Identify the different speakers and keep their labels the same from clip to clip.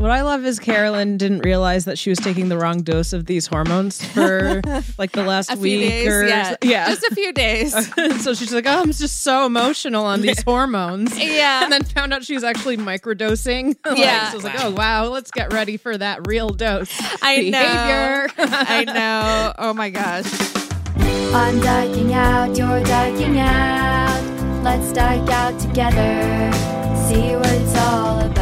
Speaker 1: What I love is Carolyn didn't realize that she was taking the wrong dose of these hormones for like the last
Speaker 2: A few
Speaker 1: week
Speaker 2: days,
Speaker 1: or
Speaker 2: yeah.
Speaker 1: yeah.
Speaker 2: Just a few days.
Speaker 1: so she's like, "Oh, I'm just so emotional on these hormones."
Speaker 2: Yeah.
Speaker 1: and then found out she was actually microdosing. Like,
Speaker 2: Yeah.
Speaker 1: so I was like, "Oh wow, let's get ready for that real dose."
Speaker 2: I know. I know. Oh my gosh.
Speaker 3: I'm dyking out, you're dyking out. Let's dike out together. See what it's all about.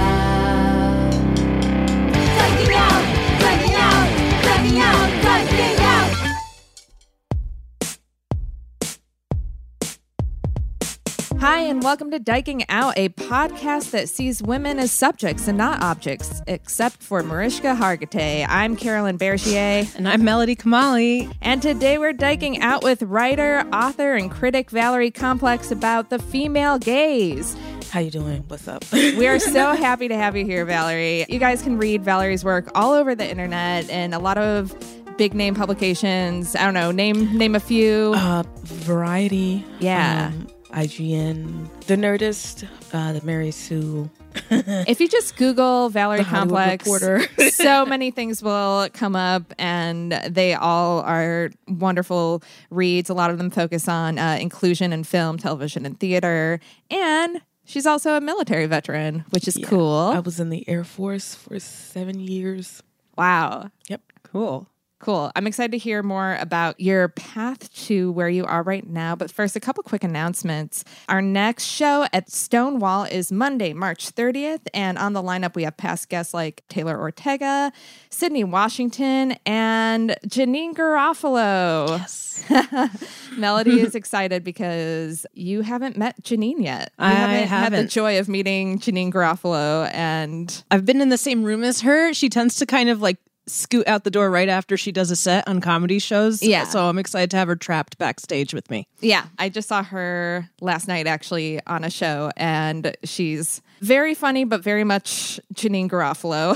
Speaker 2: Hi, and welcome to Dyking Out, a podcast that sees women as subjects and not objects, except for Mariska Hargitay. I'm Carolyn Bergier,
Speaker 1: And I'm Melody Kamali.
Speaker 2: and today we're diking out with writer, author, and critic Valerie Complex about the female gaze.
Speaker 4: How you doing? What's up?
Speaker 2: We are so happy to have you here, Valerie. You guys can read Valerie's work all over the internet and a lot of big name publications. I don't know, name name a few.
Speaker 4: uh, Variety.
Speaker 2: Yeah.
Speaker 4: um, IGN. The Nerdist. Uh, the Mary Sue.
Speaker 2: if you just Google Valerie Complex, so many things will come up, and they all are wonderful reads. A lot of them focus on uh, inclusion in film, television, and theater. And she's also a military veteran, which is
Speaker 4: Yeah.
Speaker 2: cool.
Speaker 4: I was in the Air Force for seven years.
Speaker 2: wow.
Speaker 4: Yep.
Speaker 2: Cool. Cool. I'm excited to hear more about your path to where you are right now. But first, a couple quick announcements. Our next show at Stonewall is Monday, March 30th. And on the lineup, we have past guests like Taylor Ortega, Sydney Washington, and Janeane Garofalo. Yes. Melody is excited because you haven't met Janeane yet. You
Speaker 1: I
Speaker 2: haven't, had the joy of meeting Janeane Garofalo. And
Speaker 1: I've been in the same room as her. She tends to kind of like scoot out the door right after she does a set on comedy shows.
Speaker 2: Yeah.
Speaker 1: So I'm excited to have her trapped backstage with me.
Speaker 2: Yeah, I just saw her last night actually on a show, and she's very funny, but very much Janeane Garofalo.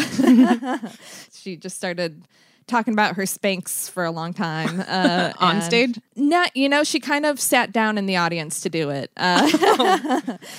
Speaker 2: she just started talking about her Spanx for a long time uh,
Speaker 1: On stage?
Speaker 2: No, you know, she kind of sat down in the audience to do it. Uh,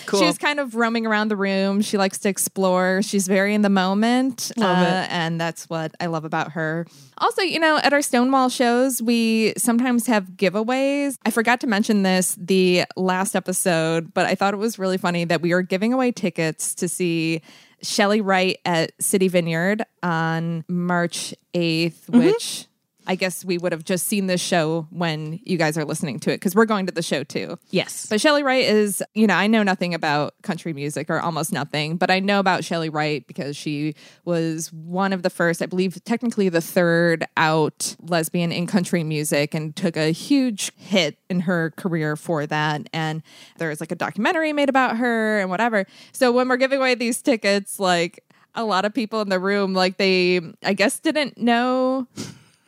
Speaker 1: Cool.
Speaker 2: She was kind of roaming around the room. She likes to explore. She's very in the moment.
Speaker 1: Love
Speaker 2: uh,
Speaker 1: it.
Speaker 2: And that's what I love about her. Also, you know, at our Stonewall shows, we sometimes have giveaways. I forgot to mention this the last episode, but I thought it was really funny that we were giving away tickets to see Chely Wright at City Vineyard on March 8th, mm-hmm. which I guess we would have just seen this show when you guys are listening to it because we're going to the show too.
Speaker 1: Yes.
Speaker 2: But Chely Wright is, you know, I know nothing about country music or almost nothing, but I know about Chely Wright because she was one of the first, I believe, technically the third out lesbian in country music and took a huge hit in her career for that. And there's like a documentary made about her and whatever. So when we're giving away these tickets, like, a lot of people in the room like they i guess didn't know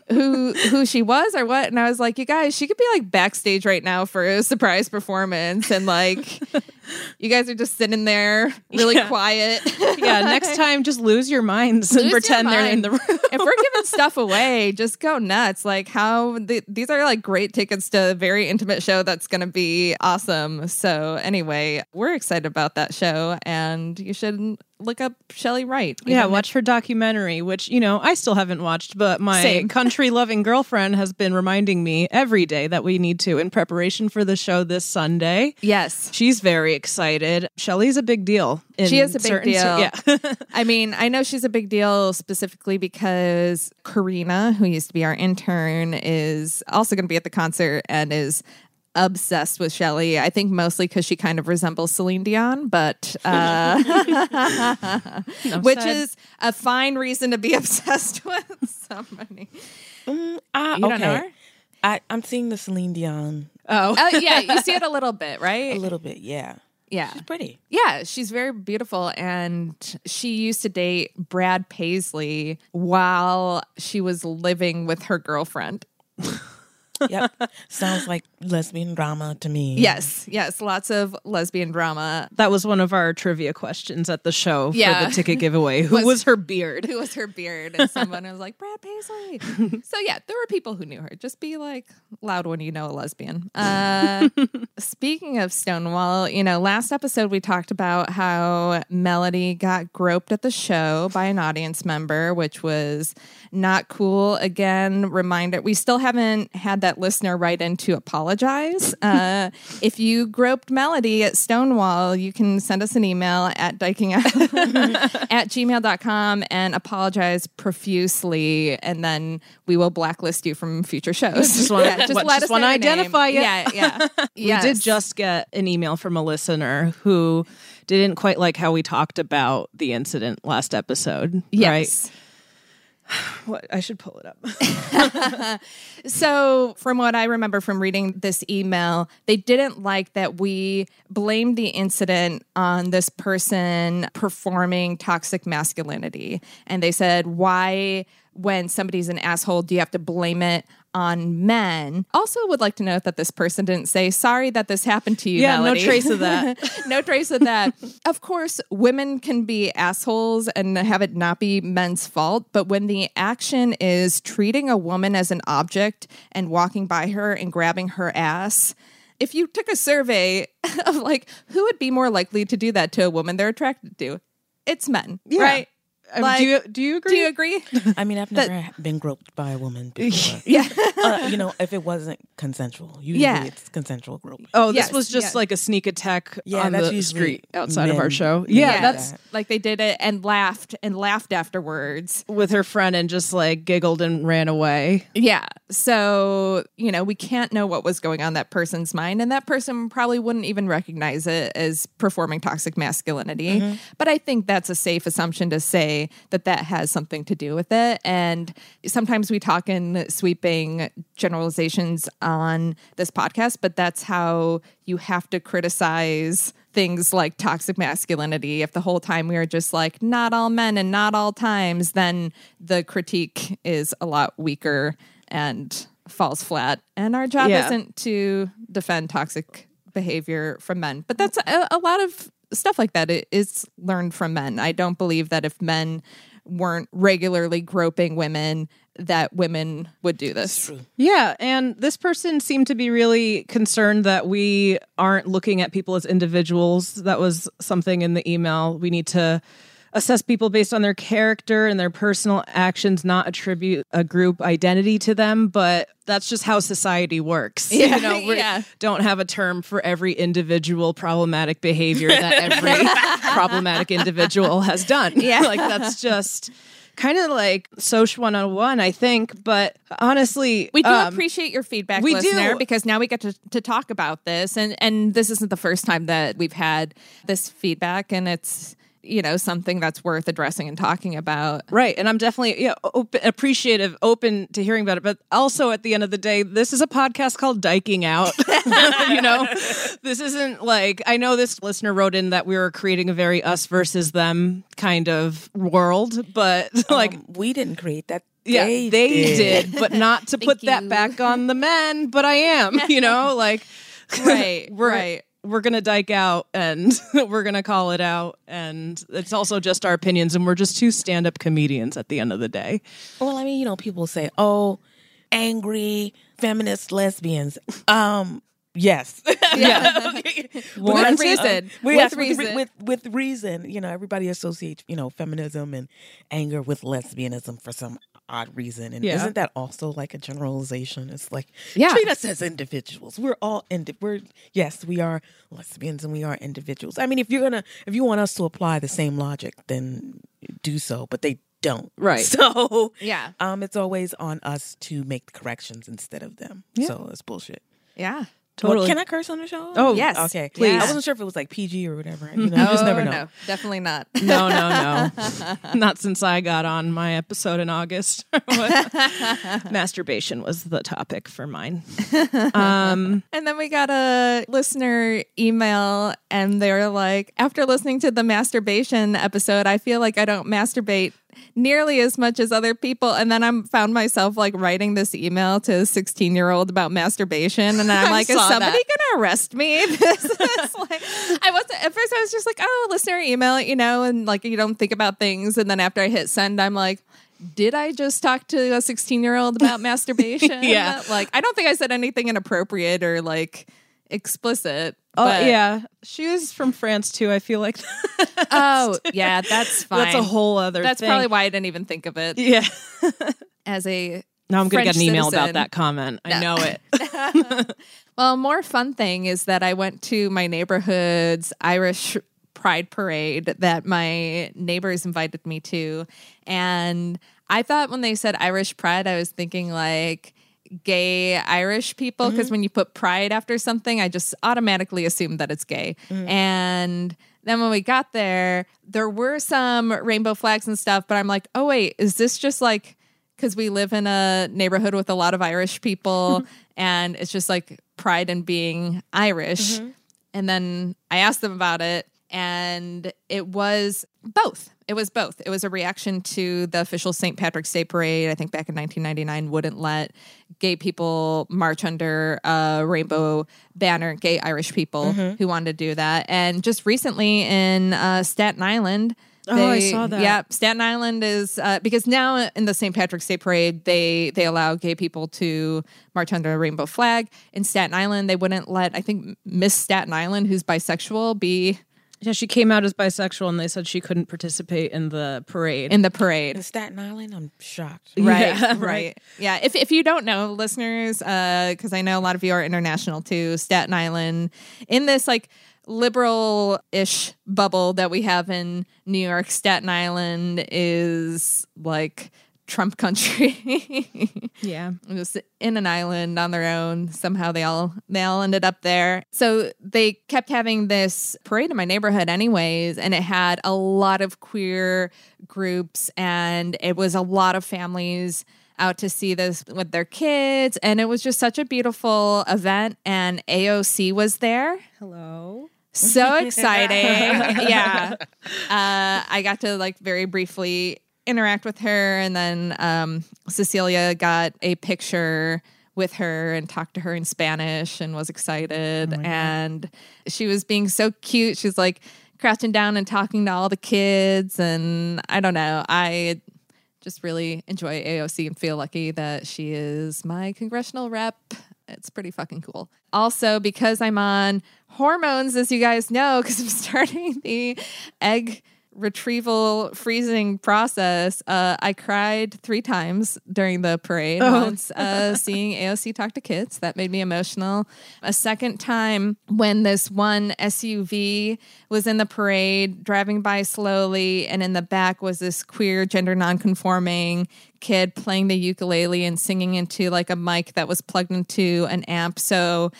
Speaker 2: who who she was or what. And i was like you guys she could be like backstage right now for a surprise performance. And like you guys are just sitting there really
Speaker 1: Yeah.
Speaker 2: quiet.
Speaker 1: Yeah, next time just lose your minds and
Speaker 2: Lose your
Speaker 1: pretend they're in the room.
Speaker 2: if we're giving stuff away just go nuts. Like how the, these are like great tickets to a very intimate show that's going to be awesome. So anyway we're excited about that show and you should look up chely wright
Speaker 1: Yeah, watch her documentary, which, you know, I still haven't watched, but my country loving girlfriend has been reminding me every day that we need to in preparation for the show this Sunday.
Speaker 2: yes
Speaker 1: She's very excited. Chely's a big deal. in
Speaker 2: She is a big deal.
Speaker 1: yeah.
Speaker 2: I mean, I know she's a big deal specifically because Karina, who used to be our intern, is also going to be at the concert and is obsessed with Chely. I think mostly because she kind of resembles Celine Dion, but uh, which
Speaker 1: said.
Speaker 2: is a fine reason to be obsessed with somebody.
Speaker 4: Ah,
Speaker 2: You don't
Speaker 4: okay.
Speaker 2: know her?
Speaker 4: I, I'm seeing the Celine Dion
Speaker 1: oh.
Speaker 2: Oh yeah, you see it a little bit, right?
Speaker 4: a little bit. Yeah,
Speaker 2: Yeah.
Speaker 4: she's pretty.
Speaker 2: Yeah, she's very beautiful. And she used to date Brad Paisley while she was living with her girlfriend.
Speaker 4: Yep, sounds like lesbian drama to me.
Speaker 2: Yes, yes, lots of lesbian drama.
Speaker 1: That was one of our trivia questions at the show for the ticket giveaway. Who
Speaker 2: Was-
Speaker 1: was, her beard?
Speaker 2: Who was her beard? And someone was like, Brad Paisley. so, yeah, there were people who knew her. Just be like loud when you know a lesbian. Uh, speaking of Stonewall, you know, last episode we talked about how Melody got groped at the show by an audience member, which was not cool. Again, reminder we still haven't had that listener write in to apologize. Uh, if you groped Melody at Stonewall, you can send us an email at diking at gmail.com and apologize profusely, and then we will blacklist you from future shows.
Speaker 1: Just wanna-
Speaker 2: Yeah,
Speaker 1: what,
Speaker 2: let
Speaker 1: just
Speaker 2: us your name.
Speaker 1: identify you.
Speaker 2: Yeah, yeah.
Speaker 1: We did just get an email from a listener who didn't quite like how we talked about the incident last episode.
Speaker 2: Yes.
Speaker 1: Right? What I should pull it up.
Speaker 2: So, from what I remember from reading this email, they didn't like that we blamed the incident on this person performing toxic masculinity. And they said, why, when somebody's an asshole, do you have to blame it on men? Also, would like to note that this person didn't say, sorry that this happened to you.
Speaker 1: Yeah, no trace of that.
Speaker 2: no trace of that. Of course, women can be assholes and have it not be men's fault, but when the action is treating a woman as an object and walking by her and grabbing her ass, if you took a survey of like who would be more likely to do that to a woman they're attracted to, it's men, right?
Speaker 1: Um,
Speaker 2: Like,
Speaker 1: do you do you agree?
Speaker 2: Do you agree?
Speaker 4: I mean, I've never been groped by a woman before.
Speaker 2: yeah.
Speaker 4: uh, you know, if it wasn't consensual, usually
Speaker 2: Yeah.
Speaker 4: it's consensual groping.
Speaker 1: Oh, this
Speaker 2: Yes,
Speaker 1: was just
Speaker 2: yes.
Speaker 1: like a sneak attack
Speaker 4: Yeah,
Speaker 1: on
Speaker 4: that's
Speaker 1: the street outside of our show.
Speaker 4: do
Speaker 1: Yeah,
Speaker 4: that.
Speaker 1: that's
Speaker 2: like they did it and laughed and laughed afterwards.
Speaker 1: with her friend and just like giggled and ran away.
Speaker 2: Yeah. So, you know, we can't know what was going on that person's mind, and that person probably wouldn't even recognize it as performing toxic masculinity. But I think that's a safe assumption to say that that has something to do with it. And sometimes we talk in sweeping generalizations on this podcast, but that's how you have to criticize things like toxic masculinity. If the whole time we are just like, not all men and not all times, then the critique is a lot weaker and falls flat. And our job
Speaker 1: Yeah.
Speaker 2: isn't to defend toxic behavior from men, but that's a, a lot of stuff like that i- is learned from men. I don't believe that if men weren't regularly groping women, that women would do this.
Speaker 1: Yeah, and this person seemed to be really concerned that we aren't looking at people as individuals. That was something in the email. We need to assess people based on their character and their personal actions, not attribute a group identity to them, but that's just how society works.
Speaker 2: Yeah,
Speaker 1: you know, we
Speaker 2: yeah.
Speaker 1: don't have a term for every individual problematic behavior that every problematic individual has done.
Speaker 2: Yeah.
Speaker 1: like that's just kind of like Soch 101, I think. But honestly,
Speaker 2: We do
Speaker 1: um,
Speaker 2: appreciate your feedback,
Speaker 1: we
Speaker 2: listener,
Speaker 1: do.
Speaker 2: because now we get to, to talk about this, and and this isn't the first time that we've had this feedback, and it's you know something that's worth addressing and talking about.
Speaker 1: Right. And I'm definitely yeah, open, appreciative, open to hearing about it. But also at the end of the day, this is a podcast called Dyking Out. you know, this isn't like, I know this listener wrote in that we were creating a very us versus them kind of world, but like,
Speaker 4: Um, we didn't create that.
Speaker 1: yeah,
Speaker 4: they,
Speaker 1: they,
Speaker 4: did.
Speaker 1: did. but not to put that back on the men, but I am, you know, like,
Speaker 2: Right,
Speaker 1: we're,
Speaker 2: right.
Speaker 1: We're gonna dike out and we're gonna call it out, and it's also just our opinions, and we're just two stand-up comedians at the end of the day.
Speaker 4: Well, I mean, you know, people say, "Oh, angry feminist lesbians." Um, yes,
Speaker 1: Yeah.
Speaker 2: With reason.
Speaker 4: We-
Speaker 2: with
Speaker 4: yes,
Speaker 2: reason.
Speaker 4: With, with with reason, you know, everybody associates you know feminism and anger with lesbianism for some odd reason. And
Speaker 1: Yeah.
Speaker 4: isn't that also like a generalization? It's like
Speaker 2: Yeah.
Speaker 4: treat us as individuals. We're all indi- we're yes, we are lesbians and we are individuals. I mean, if you're gonna if you want us to apply the same logic, then do so. But they don't.
Speaker 1: Right.
Speaker 4: So
Speaker 2: Yeah.
Speaker 4: um, it's always on us to make the corrections instead of them. So it's bullshit.
Speaker 2: yeah.
Speaker 1: Totally.
Speaker 4: Well, can I curse on the show?
Speaker 1: Oh,
Speaker 2: Yes,
Speaker 4: Okay.
Speaker 2: please.
Speaker 4: I wasn't sure if it was like PG or whatever. You know, you just never
Speaker 2: Oh,
Speaker 4: know.
Speaker 2: No, definitely not.
Speaker 1: No, no, no. Not since I got on my episode in August. Masturbation was the topic for mine. Um,
Speaker 2: And then we got a listener email, and they're like, after listening to the masturbation episode, I feel like I don't masturbate nearly as much as other people. And then I found myself like writing this email to a 16 year old about masturbation. And I'm like, is somebody going to arrest me? This is like, I wasn't, at first I was just like, oh, listener email, you know, and like you don't think about things. And then after I hit send, I'm like, did I just talk to a 16 year old about masturbation?
Speaker 1: Yeah.
Speaker 2: Like, I don't think I said anything inappropriate or like explicit.
Speaker 1: oh,
Speaker 2: but-
Speaker 1: yeah. She was from France too. I feel like
Speaker 2: Oh, yeah, that's fine.
Speaker 1: that's a whole other
Speaker 2: That's
Speaker 1: thing.
Speaker 2: probably why I didn't even think of it
Speaker 1: Yeah.
Speaker 2: as a.
Speaker 1: Now I'm going to get an email
Speaker 2: citizen.
Speaker 1: about that comment. I know it.
Speaker 2: Well, a more fun thing is that I went to my neighborhood's Irish pride parade that my neighbors invited me to. And I thought when they said Irish pride, I was thinking like gay Irish people. Because mm-hmm. when you put pride after something, I just automatically assume that it's gay. Mm-hmm. And then when we got there, there were some rainbow flags and stuff, but I'm like, oh, wait, is this just like because we live in a neighborhood with a lot of Irish people mm-hmm. and it's just like pride in being Irish. And then I asked them about it and it was both. It was both. It was a reaction to the official St. Patrick's Day parade. I think back in 1999 wouldn't let gay people march under a rainbow banner, gay Irish people who wanted to do that. And just recently in uh, Staten Island,
Speaker 1: Oh, I saw that.
Speaker 2: Yeah, Staten Island is uh, because now in the St. Patrick's Day parade, they they allow gay people to march under a rainbow flag. In Staten Island, they wouldn't let I think Miss Staten Island, who's bisexual, be
Speaker 1: Yeah, she came out as bisexual and they said she couldn't participate in the parade.
Speaker 2: in the parade.
Speaker 4: In Staten Island, I'm shocked.
Speaker 2: Right,
Speaker 1: Yeah,
Speaker 2: right,
Speaker 1: right.
Speaker 2: Yeah. If if you don't know, listeners, uh, because I know a lot of you are international too, Staten Island, in this like liberal-ish bubble that we have in New York, Staten Island is like Trump country.
Speaker 1: yeah.
Speaker 2: just in an island on their own. Somehow they all they all ended up there. So they kept having this parade in my neighborhood anyways, and it had a lot of queer groups and it was a lot of families out to see this with their kids and it was just such a beautiful event and AOC was there.
Speaker 1: Hello.
Speaker 2: So exciting. yeah. Uh, I got to like very briefly interact with her. And then um, Cecilia got a picture with her and talked to her in Spanish and was excited. and she was being so cute. She's like crouching down and talking to all the kids. And I don't know. I just really enjoy AOC and feel lucky that she is my congressional rep. It's pretty fucking cool. Also, because I'm on hormones, as you guys know, because I'm starting the egg retrieval freezing process, uh, I cried three times during the parade.
Speaker 1: Oh.
Speaker 2: Once uh, seeing AOC talk to kids, that made me emotional. A second time when this one SUV was in the parade, driving by slowly, and in the back was this queer, gender nonconforming kid playing the ukulele and singing into like a mic that was plugged into an amp. So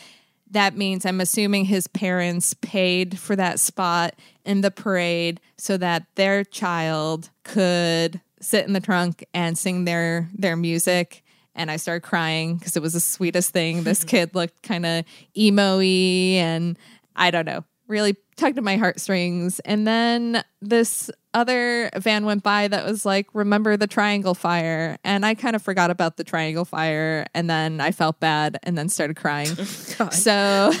Speaker 2: that means I'm assuming his parents paid for that spot in the parade so that their child could sit in the trunk and sing their their music. And I started crying because it was the sweetest thing. This kid looked kind of emo-y and I don't know, really tugged at my heartstrings. And then this other van went by that was like, remember the triangle fire. And I kind of forgot about the triangle fire. And then I felt bad and then started crying. Oh, so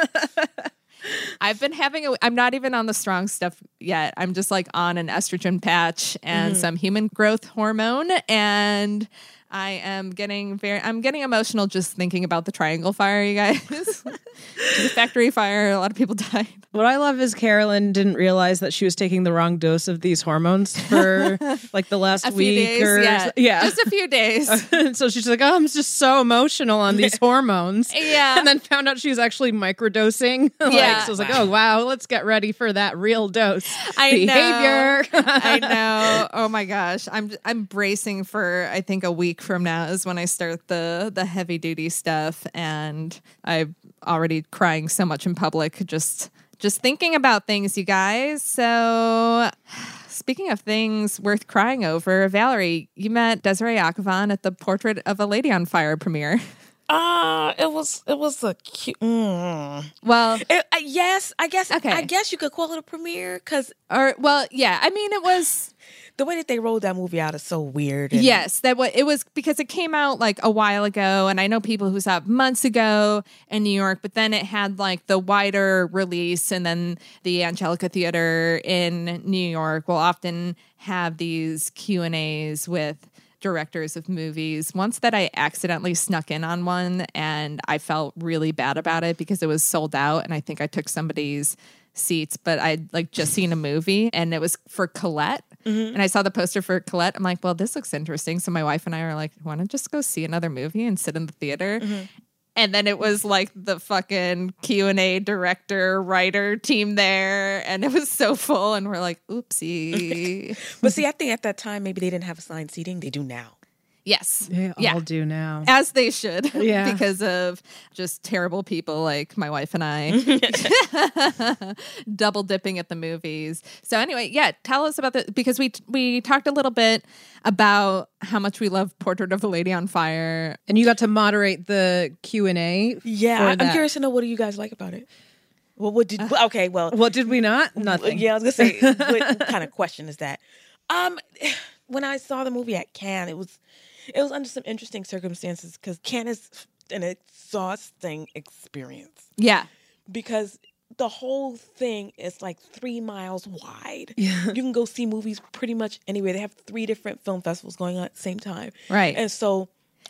Speaker 2: I've been having a, I'm not even on the strong stuff yet. I'm just like on an estrogen patch and mm-hmm. some human growth hormone. And I am getting very, I'm getting emotional just thinking about the triangle fire, you guys. the factory fire, a lot of people died.
Speaker 1: What I love is Carolyn didn't realize that she was taking the wrong dose of these hormones for like the last
Speaker 2: A few
Speaker 1: week
Speaker 2: days,
Speaker 1: or
Speaker 2: yeah.
Speaker 1: yeah.
Speaker 2: Just a few days.
Speaker 1: So she's like, "Oh, I'm just so emotional on these hormones."
Speaker 2: Yeah.
Speaker 1: and then found out she was actually microdosing. like,
Speaker 2: Yeah.
Speaker 1: so I was like, "Oh wow, let's get ready for that real dose
Speaker 2: I
Speaker 1: behavior."
Speaker 2: know. I know. Oh my gosh. I'm I'm bracing for I think a week from now is when I start the the heavy duty stuff and I'm already crying so much in public just just thinking about things you guys. So speaking of things worth crying over, Valerie, you met Desiree Akhavan at the Portrait of a Lady on Fire premiere.
Speaker 4: Ah, it was it was a cute. Mm.
Speaker 2: Well,
Speaker 4: It- uh, yes, I guess.
Speaker 2: Okay.
Speaker 4: I guess you could call it a premiere because
Speaker 2: or well, yeah. I mean, it was
Speaker 4: the way that they rolled that movie out is so weird. and-
Speaker 2: Yes, that was it was because it came out like a while ago, and I know people who saw it months ago in New York, but then it had like the wider release, and then the Angelika Theater in New York will often have these Q and A's with directors of movies. Once that I accidentally snuck in on one, and I felt really bad about it because it was sold out, and I think I took somebody's seats, but I'd like just seen a movie and it was for Colette. Mm-hmm. And I saw the poster for Colette. I'm like, well, this looks interesting. So my wife and I are like, want to just go see another movie and sit in the theater? Mm-hmm. And then it was like the fucking Q and A director, writer team there, and it was so full. And we're like, oopsie.
Speaker 4: But see, I think at that time maybe they didn't have assigned seating. They do now.
Speaker 2: Yes,
Speaker 1: They
Speaker 2: yeah,
Speaker 1: all do now.
Speaker 2: as they should.
Speaker 1: Yeah.
Speaker 2: because of just terrible people like my wife and I double dipping at the movies. So anyway, yeah, tell us about the because we we talked a little bit about how much we love Portrait of a Lady on Fire.
Speaker 1: And you got to moderate the Q and A.
Speaker 4: Yeah, I- I'm
Speaker 1: that.
Speaker 4: curious to know what do you guys like about it. Well, what did? Okay, well,
Speaker 1: What did we not? Nothing.
Speaker 4: Yeah, I was gonna say, what kind of question is that? Um, when I saw the movie at Cannes, it was it was under some interesting circumstances because Cannes is an exhausting experience
Speaker 2: Yeah.
Speaker 4: because the whole thing is like three miles wide. Yeah. You can go see movies pretty much anywhere. They have three different film festivals going on at the same time.
Speaker 2: Right.
Speaker 4: And so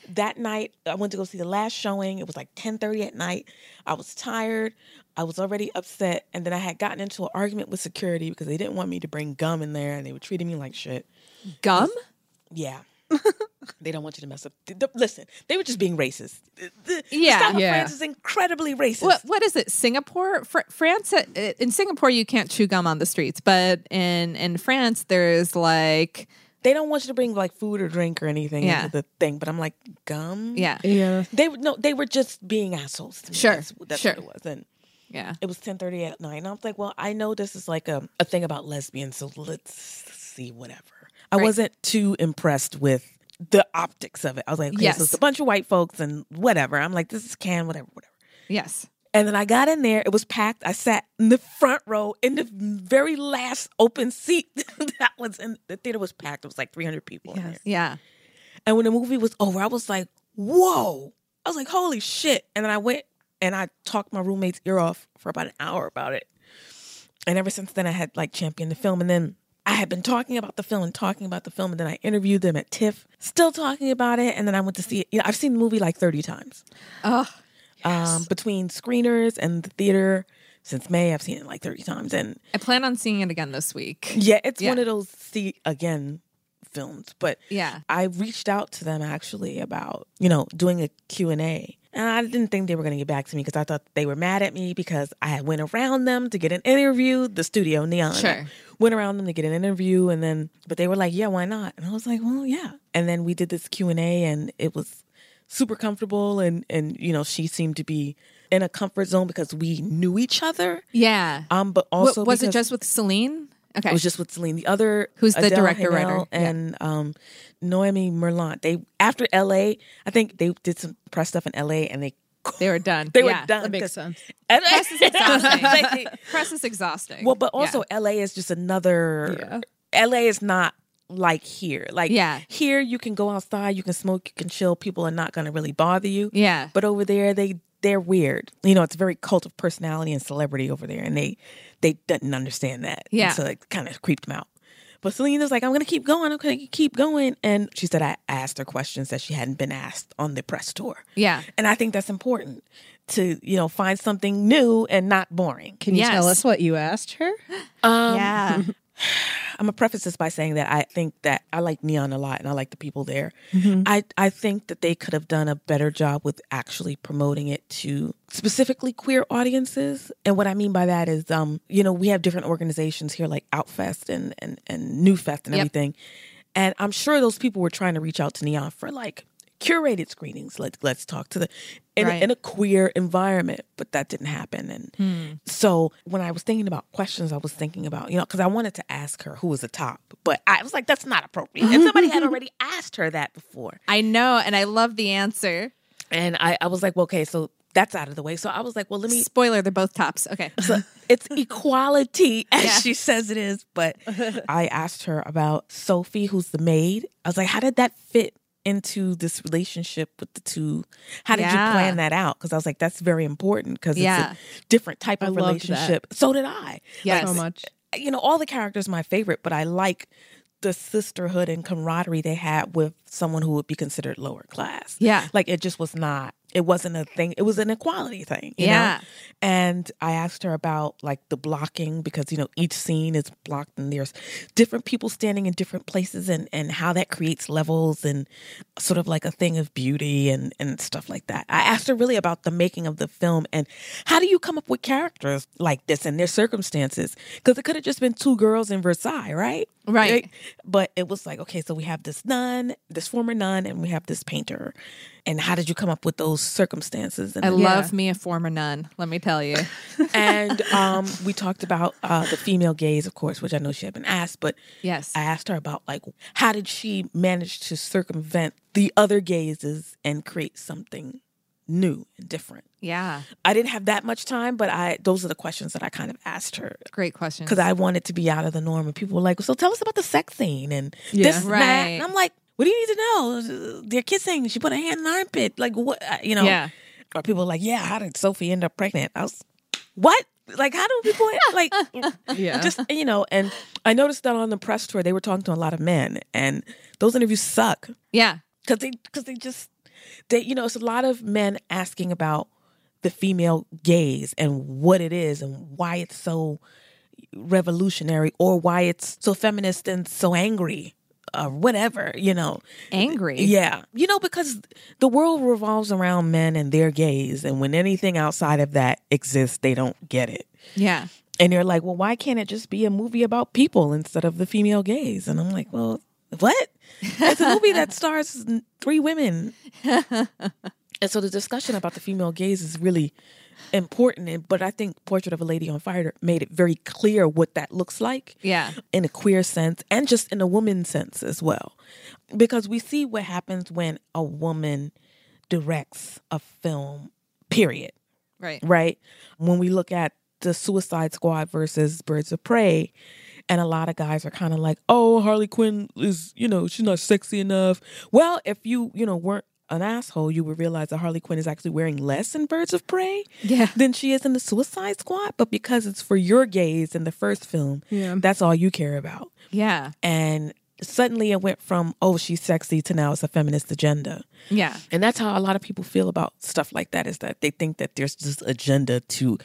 Speaker 4: that night I went to go see the last showing. It was like 10:30 at night. I was tired. I was already upset and then I had gotten into an argument with security because they didn't want me to bring gum in there and they were treating me like shit.
Speaker 2: Gum?
Speaker 4: Yeah. they don't want you to mess up. th- th- Listen, they were just being racist. The, the
Speaker 2: Yeah.
Speaker 4: South of
Speaker 1: Yeah.
Speaker 4: France is incredibly racist.
Speaker 2: What what is it? Singapore? Fr- France? uh, In Singapore, you can't chew gum on the streets, but in in France, there's like
Speaker 4: They don't want you to bring like food or drink or anything
Speaker 2: Yeah.
Speaker 4: into the thing. But I'm like, gum?
Speaker 2: yeah
Speaker 1: Yeah.
Speaker 4: They were no, they were just being assholes to me.
Speaker 2: Sure,
Speaker 4: That's, that's
Speaker 2: sure.
Speaker 4: what it was. And
Speaker 2: yeah
Speaker 4: it was 10:30 at night. And I was like, well, I know this is like a, a thing about lesbians, so let's see whatever. I
Speaker 2: Right.
Speaker 4: wasn't too impressed with the optics of it. I was like, okay,
Speaker 2: Yes.
Speaker 4: so it's a bunch of white folks and whatever. I'm like, this is can whatever, whatever.
Speaker 2: yes
Speaker 4: And then I got in there. It was packed. I sat in the front row in the very last open seat that was in the theater was packed. It was like 300 people in there.
Speaker 2: yeah
Speaker 4: And when the movie was over, I was like, whoa. I was like, holy shit. And then I went and I talked my roommate's ear off for about an hour about it. And ever since then, I had like championed the film. And then I had been talking about the film and talking about the film. And then I interviewed them at TIFF, still talking about it. And then I went to see it. You know, I've seen the movie like 30 times
Speaker 2: oh
Speaker 4: um, between screeners and the theater since May. I've seen it like 30 times. And
Speaker 2: I plan on seeing it again this week.
Speaker 4: yeah, it's
Speaker 2: Yeah.
Speaker 4: one of those see again films. But
Speaker 2: Yeah.
Speaker 4: I reached out to them actually about, you know, doing a Q&A. And I didn't think they were going to get back to me because I thought they were mad at me because I went around them to get an interview, the studio Neon.
Speaker 2: Sure.
Speaker 4: Went around them to get an interview and then but they were like, "Yeah, why not?" And I was like, "Well, yeah." And then we did this Q&A and it was super comfortable and and you know, she seemed to be in a comfort zone because we knew each other.
Speaker 2: Yeah.
Speaker 4: Um but also
Speaker 2: was it just with Celine? Okay.
Speaker 4: it was just with Celine. The other
Speaker 2: Who's the
Speaker 4: Adele
Speaker 2: director,
Speaker 4: Haenel
Speaker 2: writer? Yeah.
Speaker 4: and um, Noemi Merlant. They after L.A. I think they did some press stuff in L.A. and they
Speaker 2: they were done.
Speaker 4: they were done.
Speaker 1: That makes sense.
Speaker 4: and-
Speaker 2: Press is exhausting. Press is exhausting.
Speaker 4: well, but
Speaker 2: Yeah.
Speaker 4: also L.A. is just another. L.A. is not like here. Like
Speaker 2: Yeah.
Speaker 4: here you can go outside, you can smoke, you can chill. People are not going to really bother you.
Speaker 2: Yeah.
Speaker 4: But over there, they they're weird. You know, it's a very cult of personality and celebrity over there, and they they didn't understand that. And
Speaker 2: Yeah.
Speaker 4: so it kind of creeped them out. But Selena's like, I'm gonna keep going. I'm gonna keep going. And she said I asked her questions that she hadn't been asked on the press tour.
Speaker 2: Yeah.
Speaker 4: And I think that's important to you know find something new and not boring.
Speaker 1: Can you tell us what you asked her?
Speaker 4: Um,
Speaker 2: yeah.
Speaker 4: I'm gonna preface this by saying that I think that I like Neon a lot and I like the people there. I I think that they could have done a better job with actually promoting it to specifically queer audiences. And what I mean by that is, um, you know, we have different organizations here like Outfest and and and Newfest and
Speaker 2: Yep.
Speaker 4: everything, and I'm sure those people were trying to reach out to Neon for like curated screenings. Let's let's talk to the in,
Speaker 2: Right.
Speaker 4: a, in a queer environment, but that didn't happen. And hmm. so when I was thinking about questions, I was thinking about you know because I wanted to ask her who was the top, but I was like that's not appropriate. And somebody had already asked her that before,
Speaker 2: I know, and I love the answer.
Speaker 4: and I I was like, well, okay, so that's out of the way. So I was like, well, let me
Speaker 2: Spoiler, they're both tops. Okay.
Speaker 4: so it's equality as
Speaker 2: Yeah.
Speaker 4: she says it is. But I asked her about Sophie, who's the maid. I was like, how did that fit into this relationship with the two? How did
Speaker 2: Yeah.
Speaker 4: you plan that out? Because I was like, that's very important because
Speaker 2: Yeah.
Speaker 4: it's a different type of
Speaker 1: that.
Speaker 4: relationship. So did I.
Speaker 2: Yes.
Speaker 1: So much.
Speaker 4: You know, all the characters are my favorite, but I like the sisterhood and camaraderie they had with someone who would be considered lower class.
Speaker 2: Yeah.
Speaker 4: Like it just was not it wasn't a thing. It was an equality thing. you
Speaker 2: Yeah.
Speaker 4: know? And I asked her about like the blocking because, you know, each scene is blocked and there's different people standing in different places and, and how that creates levels and sort of like a thing of beauty and, and stuff like that. I asked her really about the making of the film and how do you come up with characters like this and their circumstances? Because it could have just been two girls in Versailles, right?
Speaker 2: Right.
Speaker 4: But it was like, okay, so we have this nun, this former nun, and we have this painter. And how did you come up with those circumstances? And
Speaker 2: I
Speaker 4: then-
Speaker 2: love me a former nun, let me tell you.
Speaker 4: and um, we talked about uh, the female gaze, of course, which I know she had been asked, but
Speaker 2: Yes.
Speaker 4: I asked her about like how did she manage to circumvent the other gazes and create something new and different.
Speaker 2: Yeah.
Speaker 4: I didn't have that much time, but I those are the questions that I kind of asked her
Speaker 2: Great question.
Speaker 4: because I wanted to be out of the norm. And people were like, "So tell us about the sex scene and
Speaker 1: Yeah.
Speaker 4: this and that."
Speaker 2: Right.
Speaker 4: And I'm like, "What do you need to know? They're kissing. She put her hand in the armpit. Like what? Uh, you know?"
Speaker 2: Yeah.
Speaker 4: Or people are like, "Yeah, how did Sophie end up pregnant?" I was, "What? Like how do people like?"
Speaker 1: Yeah.
Speaker 4: Just you know. And I noticed that on the press tour, they were talking to a lot of men, and those interviews suck
Speaker 2: Yeah.
Speaker 4: because they because they just they you know it's a lot of men asking about the female gaze and what it is and why it's so revolutionary or why it's so feminist and so angry or whatever you know.
Speaker 2: Angry.
Speaker 4: yeah. You know because the world revolves around men and their gaze and when anything outside of that exists they don't get it.
Speaker 2: Yeah.
Speaker 4: and they're like well why can't it just be a movie about people instead of the female gaze? And i'm like well what it's a movie that stars three women and so the discussion about the female gaze is really important but i think portrait of a lady on fire made it very clear what that looks like
Speaker 2: Yeah.
Speaker 4: in a queer sense and just in a woman sense as well because we see what happens when a woman directs a film period
Speaker 2: Right.
Speaker 4: right? When we look at the Suicide Squad versus Birds of Prey, and a lot of guys are kind of like, "Oh, Harley Quinn is, you know, she's not sexy enough." Well, if you, you know, weren't an asshole, you would realize that Harley Quinn is actually wearing less in Birds of Prey
Speaker 2: Yeah.
Speaker 4: than she is in the Suicide Squad. But because it's for your gaze in the first film,
Speaker 1: Yeah.
Speaker 4: that's all you care about.
Speaker 2: Yeah.
Speaker 4: And suddenly it went from, "Oh, she's sexy," to now it's a feminist agenda.
Speaker 2: Yeah.
Speaker 4: And that's how a lot of people feel about stuff like that is that they think that there's this agenda to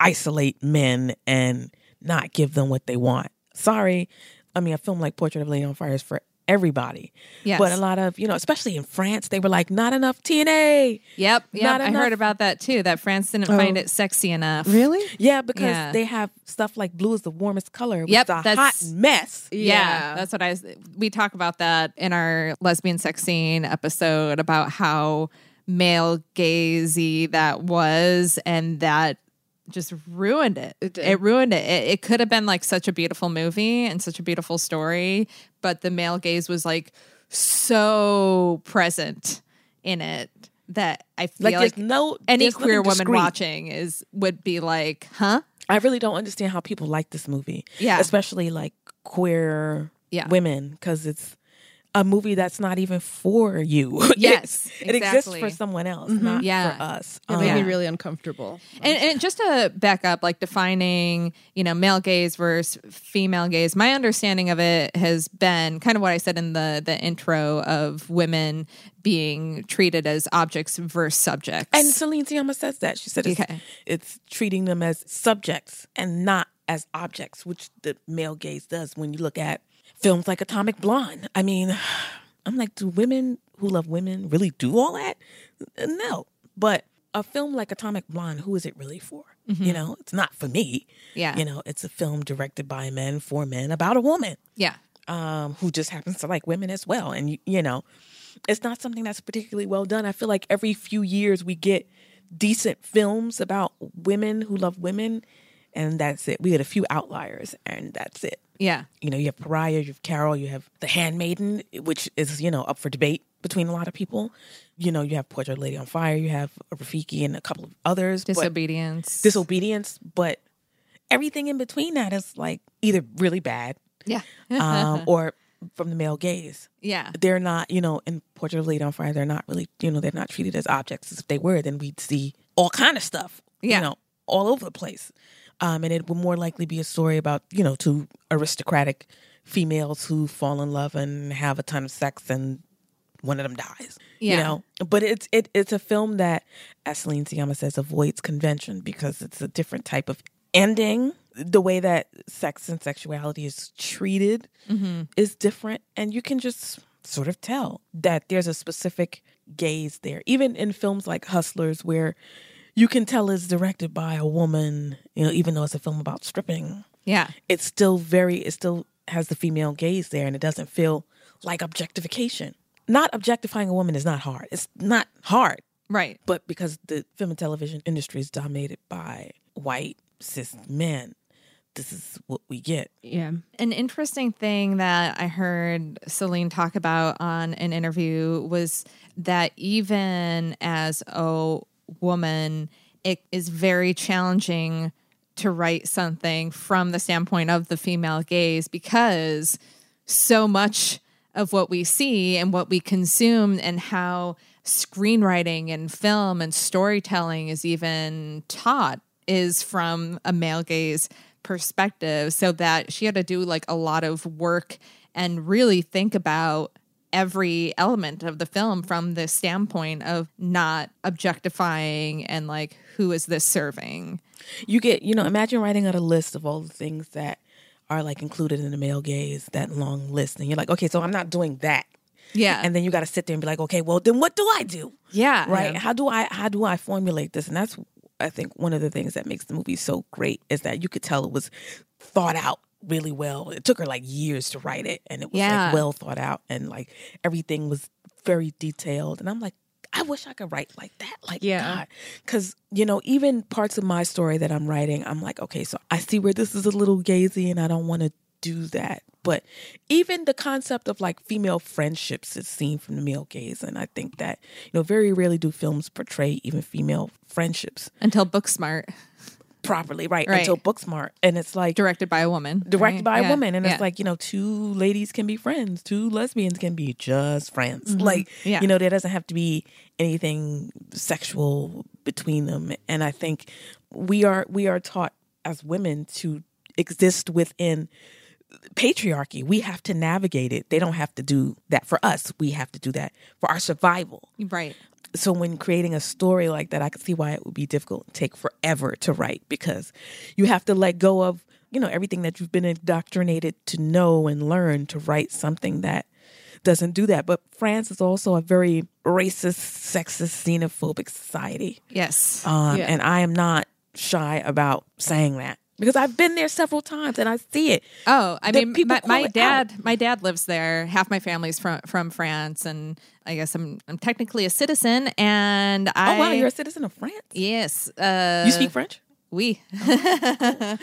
Speaker 4: isolate men and not give them what they want. Sorry. I mean, a film like Portrait of a Lady on Fire is for everybody.
Speaker 2: Yes.
Speaker 4: But a lot of, you know, especially in France, they were like, not enough TNA.
Speaker 2: Yep. Yep.
Speaker 4: Not
Speaker 2: I
Speaker 4: enough-
Speaker 2: heard about that too. That France didn't
Speaker 1: Oh.
Speaker 2: find it sexy enough.
Speaker 1: Really?
Speaker 4: Yeah, because
Speaker 2: Yeah.
Speaker 4: they have stuff like blue is the warmest color, which
Speaker 2: Yep,
Speaker 4: is a
Speaker 2: that's-
Speaker 4: hot mess.
Speaker 2: Yeah,
Speaker 1: Yeah.
Speaker 2: that's what I. We talk about that in our lesbian sex scene episode about how male gazy that was, and that just ruined it.
Speaker 1: It did.
Speaker 2: ruined it. it. It could have been like such a beautiful movie and such a beautiful story, but the male gaze was like so present in it that I feel
Speaker 4: Like,
Speaker 2: like,
Speaker 4: no
Speaker 2: any queer woman
Speaker 4: discreet.
Speaker 2: watching is would be like, huh?
Speaker 4: I really don't understand how people like this movie.
Speaker 2: Yeah.
Speaker 4: especially like queer
Speaker 2: Yeah.
Speaker 4: women, because it's a movie that's not even for you.
Speaker 2: Yes,
Speaker 4: it, it exists for someone else, not
Speaker 2: Yeah.
Speaker 4: for us.
Speaker 1: It made me
Speaker 4: Um,
Speaker 1: really uncomfortable.
Speaker 2: And, and just to back up, like defining, you know, male gaze versus female gaze, my understanding of it has been kind of what I said in the the intro of women being treated as objects versus subjects.
Speaker 4: And Celine Sciamma says that. She said it's,
Speaker 2: Okay.
Speaker 4: it's treating them as subjects and not as objects, which the male gaze does when you look at films like Atomic Blonde. I mean, I'm like, do women who love women really do all that? No. But a film like Atomic Blonde, who is it really for? You know, it's not for me.
Speaker 2: Yeah.
Speaker 4: You know, it's a film directed by men for men about a woman
Speaker 2: yeah,
Speaker 4: um, who just happens to like women as well. And, you, you know, it's not something that's particularly well done. I feel like every few years we get decent films about women who love women, and that's it. We had a few outliers, and that's it.
Speaker 2: Yeah,
Speaker 4: You know, you have Pariah, you have Carol, you have The Handmaiden, which is, you know, up for debate between a lot of people. You know, you have Portrait of Lady on Fire, you have Rafiki and a couple of others. but-
Speaker 2: disobedience.
Speaker 4: disobedience, but everything in between that is like either really bad
Speaker 2: yeah,
Speaker 4: um, or from the male gaze.
Speaker 2: yeah,
Speaker 4: They're not, you know, in Portrait of Lady on Fire, they're not really, you know, they're not treated as objects. If they were, then we'd see all kind of stuff,
Speaker 2: Yeah.
Speaker 4: you know, all over the place. Um, and it would more likely be a story about, you know, two aristocratic females who fall in love and have a ton of sex and one of them dies.
Speaker 2: Yeah.
Speaker 4: You know? But it's it it's a film that, as Celine Sciamma says, avoids convention because it's a different type of ending. The way that sex and sexuality is treated is different. And you can just sort of tell that there's a specific gaze there. Even in films like Hustlers where you can tell it's directed by a woman, you know, even though it's a film about stripping.
Speaker 2: Yeah,
Speaker 4: it's still very it still has the female gaze there and it doesn't feel like objectification. Not objectifying a woman is not hard. It's not hard.
Speaker 2: Right.
Speaker 4: but because the film and television industry is dominated by white cis men this is what we get.
Speaker 1: Yeah.
Speaker 2: An interesting thing that I heard Celine talk about on an interview was that even as a woman, it is very challenging to write something from the standpoint of the female gaze because so much of what we see and what we consume and how screenwriting and film and storytelling is even taught is from a male gaze perspective. So that she had to do like a lot of work and really think about every element of the film from the standpoint of not objectifying and like who is this serving?
Speaker 4: You get you know imagine writing out a list of all the things that are like included in the male gaze that long list and you're like okay so i'm not doing that.
Speaker 2: Yeah.
Speaker 4: And then you got to sit there and be like okay well then what do i do?
Speaker 2: Yeah.
Speaker 4: Right? How do i how do i formulate this? And that's i think one of the things that makes the movie so great is that you could tell it was thought out really well. It took her like years to write it and it was
Speaker 2: Yeah.
Speaker 4: like well thought out and like everything was very detailed and i'm like i wish i could write like that like
Speaker 1: Yeah.
Speaker 4: because you know even parts of my story that i'm writing i'm like okay so i see where this is a little gazy and i don't want to do that. But even the concept of like female friendships is seen from the male gaze and i think that you know very rarely do films portray even female friendships.
Speaker 2: Until Booksmart
Speaker 4: properly right,
Speaker 2: Right.
Speaker 4: until booksmart and it's like
Speaker 2: directed by a woman
Speaker 4: directed
Speaker 2: right?
Speaker 4: by
Speaker 2: Yeah,
Speaker 4: a woman and
Speaker 2: yeah.
Speaker 4: it's like you know two ladies can be friends two lesbians can be just friends like
Speaker 2: Mm-hmm. Yeah.
Speaker 4: you know there doesn't have to be anything sexual between them and i think we are we are taught as women to exist within patriarchy we have to navigate it they don't have to do that for us we have to do that for our survival
Speaker 2: right
Speaker 4: so when creating a story like that, I could see why it would be difficult and take forever to write because you have to let go of, you know, everything that you've been indoctrinated to know and learn to write something that doesn't do that. But France is also a very racist, sexist, xenophobic society.
Speaker 2: Yes.
Speaker 4: Um,
Speaker 1: Yeah.
Speaker 4: And I am not shy about saying that because I've been there several times and I see it.
Speaker 2: Oh, I
Speaker 4: The
Speaker 2: mean, my, my dad, my dad lives there. Half my family's from from France, and I guess I'm I'm technically a citizen. And I,
Speaker 4: oh, wow, you're a citizen of France?
Speaker 2: yes. Uh,
Speaker 4: You speak French?
Speaker 2: Oui.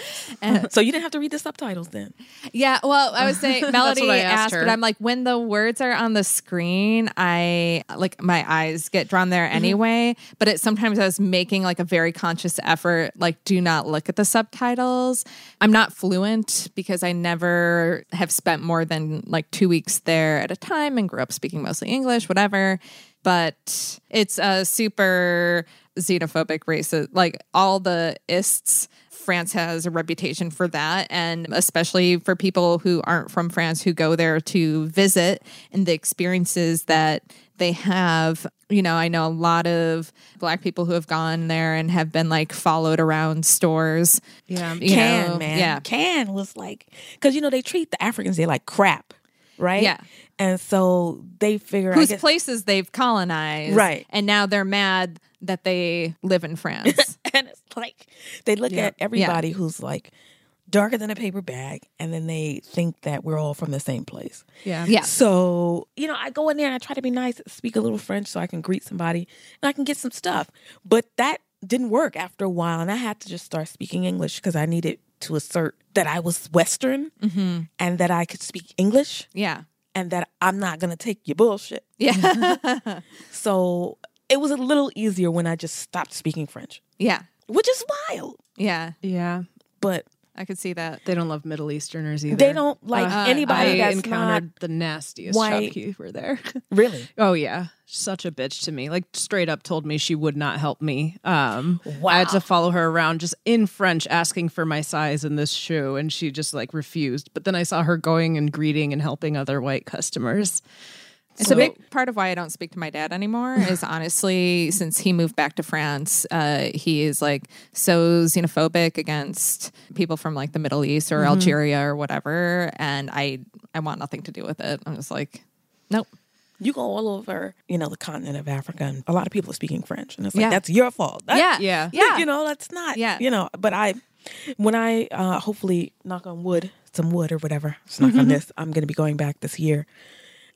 Speaker 4: So you didn't have to read the subtitles then.
Speaker 2: Yeah, well, I was saying Melody
Speaker 1: I
Speaker 2: asked,
Speaker 1: asked
Speaker 2: but I'm like, when the words are on the screen, I like my eyes get drawn there
Speaker 4: Mm-hmm.
Speaker 2: anyway. But it sometimes I was making like a very conscious effort, like, do not look at the subtitles. I'm not fluent because I never have spent more than like two weeks there at a time and grew up speaking mostly English, whatever. But it's a super xenophobic racist, like all the ists. France has a reputation for that, and especially for people who aren't from France who go there to visit and the experiences that they have. You know, I know a lot of black people who have gone there and have been like followed around stores.
Speaker 1: Yeah.
Speaker 2: You
Speaker 4: Can,
Speaker 2: know,
Speaker 4: man.
Speaker 2: Yeah.
Speaker 4: Can was like, because, you know, they treat the Africans, they like crap, right?
Speaker 2: Yeah.
Speaker 4: And so they figure, I
Speaker 2: Whose
Speaker 4: guess,
Speaker 2: places they've colonized.
Speaker 4: Right.
Speaker 2: And now they're mad that they live in France.
Speaker 4: and it's like they look at everybody who's like darker than a paper bag and then they think that we're all from the same place
Speaker 1: Yeah.
Speaker 2: yeah.
Speaker 4: so you know i go in there and i try to be nice speak a little french so i can greet somebody and i can get some stuff but that didn't work after a while and i had to just start speaking english because i needed to assert that i was western mm-hmm. and that i could speak english
Speaker 2: Yeah.
Speaker 4: and that i'm not gonna take your bullshit
Speaker 2: Yeah.
Speaker 4: so it was a little easier when i just stopped speaking french
Speaker 2: yeah.
Speaker 4: which is wild
Speaker 2: Yeah.
Speaker 1: Yeah.
Speaker 4: but
Speaker 2: I could see that.
Speaker 1: They don't love Middle Easterners either.
Speaker 4: They don't like
Speaker 1: Uh,
Speaker 4: anybody
Speaker 1: I
Speaker 4: that's
Speaker 1: encountered
Speaker 4: not
Speaker 1: the nastiest
Speaker 4: white.
Speaker 1: shopkeeper there.
Speaker 4: really.
Speaker 1: oh yeah, such a bitch to me. Like straight up told me she would not help me. Um, I had to follow her around just in French, asking for my size in this shoe, and she just like refused. But then I saw her going and greeting and helping other white customers.
Speaker 2: It's
Speaker 1: So-
Speaker 2: a big part of why I don't speak to my dad anymore. Is honestly, since he moved back to France, uh, he is like so xenophobic against people from like the Middle East or Algeria or whatever, and I I want nothing to do with it. I'm just like, nope.
Speaker 4: You go all over, you know, the continent of Africa, and a lot of people are speaking French, and it's like
Speaker 2: Yeah.
Speaker 4: that's your fault. That-
Speaker 2: Yeah,
Speaker 1: yeah.
Speaker 2: yeah.
Speaker 4: You know, that's not.
Speaker 2: Yeah.
Speaker 4: You know, but I, when I uh, hopefully knock on wood, some wood or whatever, let's knock on this. I'm going to be going back this year,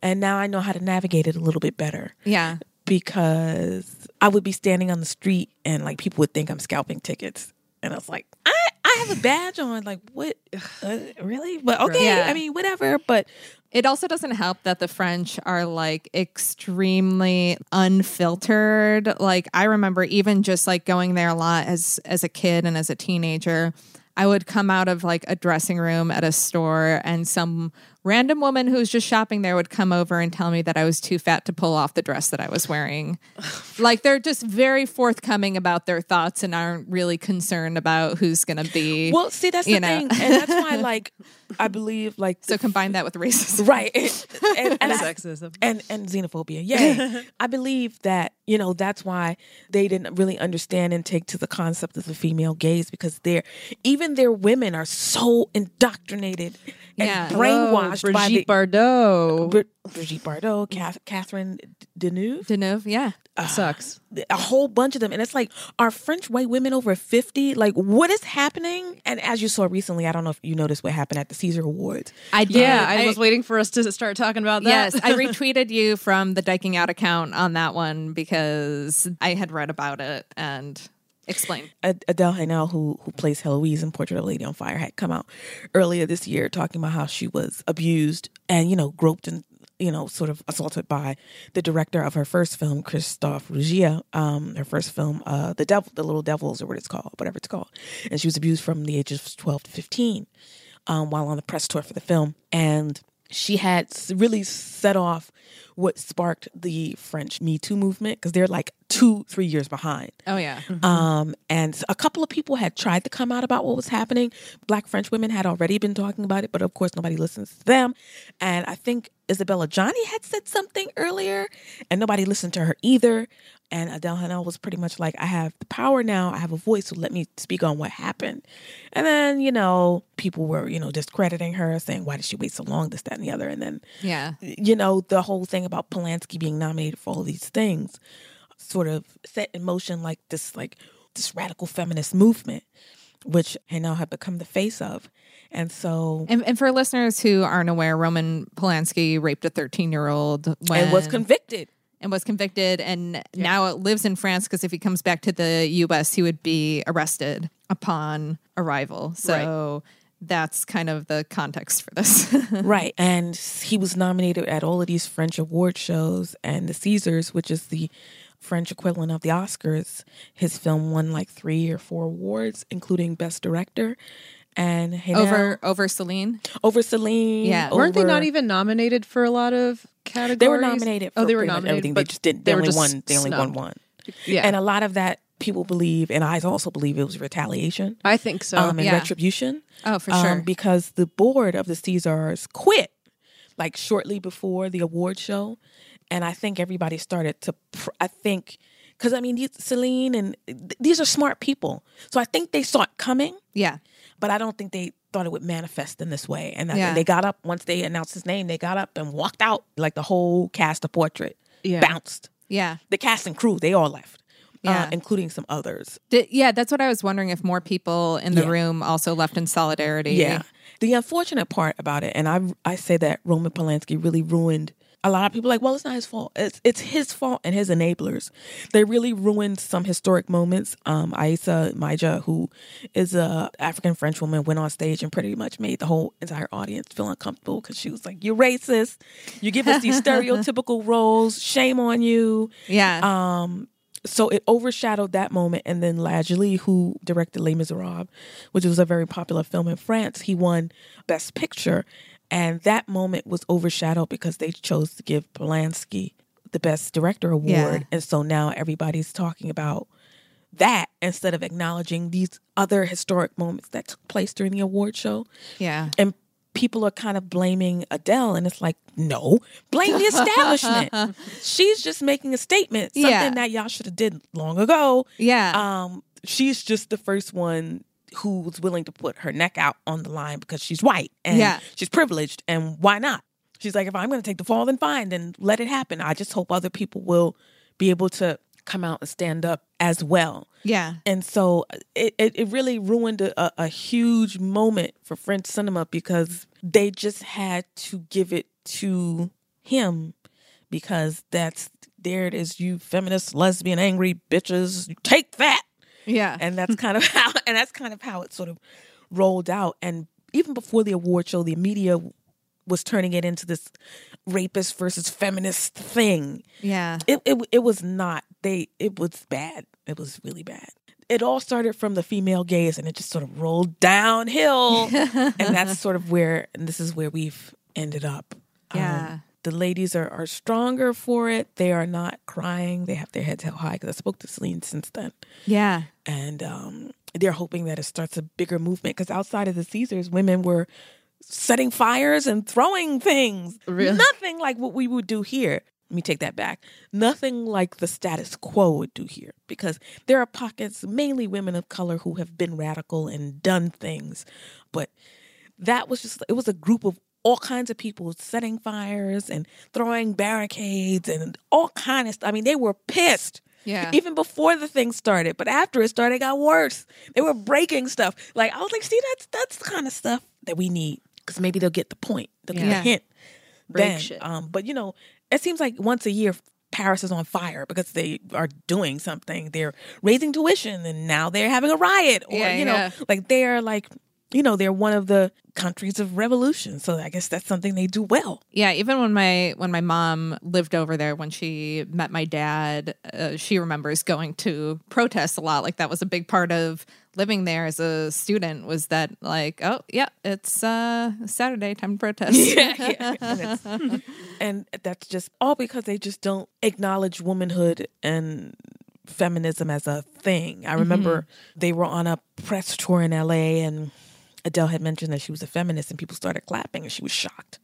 Speaker 4: and now I know how to navigate it a little bit better.
Speaker 2: Yeah,
Speaker 4: because I would be standing on the street and like people would think I'm scalping tickets. And I was like, I, I have a badge on. Like, what? Uh, really? But okay.
Speaker 2: Yeah.
Speaker 4: I mean, whatever. But
Speaker 2: It also doesn't help that the French are like extremely unfiltered. Like I remember even just like going there a lot as as a kid and as a teenager. I would come out of like a dressing room at a store and some random woman who was just shopping there would come over and tell me that I was too fat to pull off the dress that I was wearing. like they're just very forthcoming about their thoughts and aren't really concerned about who's going to be
Speaker 4: well, see, that's
Speaker 2: You
Speaker 4: the
Speaker 2: know.
Speaker 4: thing. And that's why, like, I believe, like,
Speaker 2: so combine that with racism.
Speaker 4: right. and, and, I-
Speaker 1: Sexism.
Speaker 4: and and xenophobia. Yeah, I believe that, you know, that's why they didn't really understand and take to the concept of the female gaze because they're even their women are so indoctrinated and
Speaker 2: Yeah.
Speaker 4: brainwashed
Speaker 1: oh,
Speaker 4: by
Speaker 1: Brigitte
Speaker 4: the
Speaker 1: Bardot.
Speaker 4: Br- Brigitte Bardot, Cath- Catherine Deneuve,
Speaker 2: Deneuve, yeah.
Speaker 1: Ah, sucks.
Speaker 4: a whole bunch of them. And it's like, are French white women over 50? Like, what is happening? And as you saw recently, I don't know if you noticed what happened at the Caesar Awards.
Speaker 2: I uh, did.
Speaker 1: Yeah, I, was waiting for us to start talking about that.
Speaker 2: Yes, I retweeted you from the Dyking Out account on that one because I had read about it and explain.
Speaker 4: Adele Haenel, who who plays Heloise in Portrait of a Lady on Fire, had come out earlier this year talking about how she was abused and you know groped and you know sort of assaulted by the director of her first film, Christophe Ruggia. Um, her first film, uh, the devil, the little devils, or what it's called, whatever it's called, and she was abused from the ages of twelve to fifteen um, while on the press tour for the film, and she had really set off what sparked the French Me Too movement because they're like two, three years behind.
Speaker 2: Oh yeah.
Speaker 4: Um, and a couple of people had tried to come out about what was happening. Black French women had already been talking about it, but of course nobody listens to them. And I think Isabelle Adjani had said something earlier, and nobody listened to her either. And Adele Haenel was pretty much like, I have the power now. I have a voice, so let me speak on what happened. And then, you know, people were, you know, discrediting her, saying, why did she wait so long, this, that, and the other. And then,
Speaker 2: Yeah.
Speaker 4: you know, the whole thing about Polanski being nominated for all these things sort of set in motion like this, like this radical feminist movement, which Hanel had become the face of. And so,
Speaker 2: And, and for listeners who aren't aware, Roman Polanski raped a 13 year old when
Speaker 4: and was convicted.
Speaker 2: and was convicted, and now lives in France because if he comes back to the U.S., he would be arrested upon arrival. So that's kind of the context for this.
Speaker 4: right. And he was nominated at all of these French award shows and the Caesars, which is the French equivalent of the Oscars. His film won like three or four awards, including Best Director. And Haenel-
Speaker 2: over over Celine.
Speaker 4: over Celine.
Speaker 2: Yeah.
Speaker 1: Weren't they not even nominated for a lot of categories?
Speaker 4: They were nominated. For
Speaker 1: oh, they were
Speaker 4: pretty much
Speaker 1: nominated.
Speaker 4: Everything they just didn't. They,
Speaker 1: were
Speaker 4: only won. They only won one.
Speaker 1: Yeah,
Speaker 4: And a lot of that people believe, and I also believe it was retaliation
Speaker 1: I think so.
Speaker 4: um, and
Speaker 2: yeah.
Speaker 4: retribution.
Speaker 2: Oh, for
Speaker 4: um,
Speaker 2: sure.
Speaker 4: because the board of the Caesars quit like shortly before the award show, and I think everybody started to. Pr- I think because I mean these, Celine and th- these are smart people, so I think they saw it coming,
Speaker 2: yeah.
Speaker 4: But I don't think they thought it would manifest in this way. And
Speaker 2: Yeah.
Speaker 4: they got up once they announced his name, they got up and walked out like the whole cast of Portrait
Speaker 1: Yeah.
Speaker 4: bounced.
Speaker 2: Yeah.
Speaker 4: The cast and crew they all left,
Speaker 2: Yeah.
Speaker 4: uh, including some others.
Speaker 2: Did, yeah, that's what I was wondering if more people in the
Speaker 4: Yeah.
Speaker 2: room also left in solidarity.
Speaker 4: Yeah. The unfortunate part about it, and I I say that Roman Polanski really ruined a lot of people. Like, well, it's not his fault. It's it's his fault and his enablers. They really ruined some historic moments. Um, Aïssa Maïga, who is a African French woman, went on stage and pretty much made the whole entire audience feel uncomfortable because she was like, "You're racist. You give us these stereotypical roles. Shame on you."
Speaker 2: Yeah.
Speaker 4: Um, so it overshadowed that moment. And then Ladj Ly, who directed Les Miserables, which was a very popular film in France, he won Best Picture. And that moment was overshadowed because they chose to give Polanski the Best Director award.
Speaker 2: Yeah.
Speaker 4: And so now everybody's talking about that instead of acknowledging these other historic moments that took place during the award show
Speaker 2: yeah.
Speaker 4: and people are kind of blaming Adele, and it's like, no, blame the establishment. she's just making a statement, something
Speaker 2: Yeah.
Speaker 4: that y'all should have did long ago.
Speaker 2: Yeah.
Speaker 4: Um, she's just the first one who's willing to put her neck out on the line because she's white and
Speaker 2: Yeah.
Speaker 4: she's privileged, and why not? She's like, if I'm going to take the fall, then fine, then let it happen. I just hope other people will be able to come out and stand up as well.
Speaker 2: yeah.
Speaker 4: And so uh, it, it, it really ruined a, a, a huge moment for French cinema because they just had to give it to him because that's there it is, you feminist, lesbian, angry bitches, take that.
Speaker 2: Yeah.
Speaker 4: And that's kind of how and that's kind of how it sort of rolled out. And even before the award show, the media was turning it into this rapist versus feminist thing
Speaker 2: yeah.
Speaker 4: it, it it was not they it was bad it was really bad it all started from the female gaze and it just sort of rolled downhill and that's sort of where and this is where we've ended up Um,
Speaker 2: Yeah.
Speaker 4: The ladies are, are stronger for it. They are not crying. They have their heads held high because i spoke to celine since then.
Speaker 2: Yeah.
Speaker 4: and um, they're hoping that it starts a bigger movement because outside of the caesars women were setting fires and throwing things.
Speaker 1: Really?
Speaker 4: nothing like what we would do here. Let me take that back. Nothing like the status quo would do here because there are pockets mainly women of color who have been radical and done things. But that was just it was a group of all kinds of people setting fires and throwing barricades and all kind of stuff i mean they were pissed
Speaker 2: Yeah.
Speaker 4: even before the thing started. But after it started, it got worse. They were breaking stuff. Like I was like, see, that's that's the kind of stuff that we need because maybe they'll get the point. They'll get
Speaker 2: Yeah.
Speaker 4: the hint.
Speaker 1: Break
Speaker 4: then,
Speaker 1: shit.
Speaker 4: um, but you know, it seems like once a year. Paris is on fire because they are doing something. They're raising tuition and now they're having a riot. Or,
Speaker 2: Yeah,
Speaker 4: you know,
Speaker 2: yeah.
Speaker 4: like they're like, you know, they're one of the countries of revolution. So I guess that's something they do well.
Speaker 2: Yeah, even when my when my mom lived over there, when she met my dad, uh, she remembers going to protests a lot. Like that was a big part of living there as a student. Was that like, oh yeah, it's uh, Saturday time to protest.
Speaker 4: yeah, yeah. And, and that's just all because they just don't acknowledge womanhood and feminism as a thing. I remember they were on a press tour in LA and Adele had mentioned that she was a feminist and people started clapping and she was shocked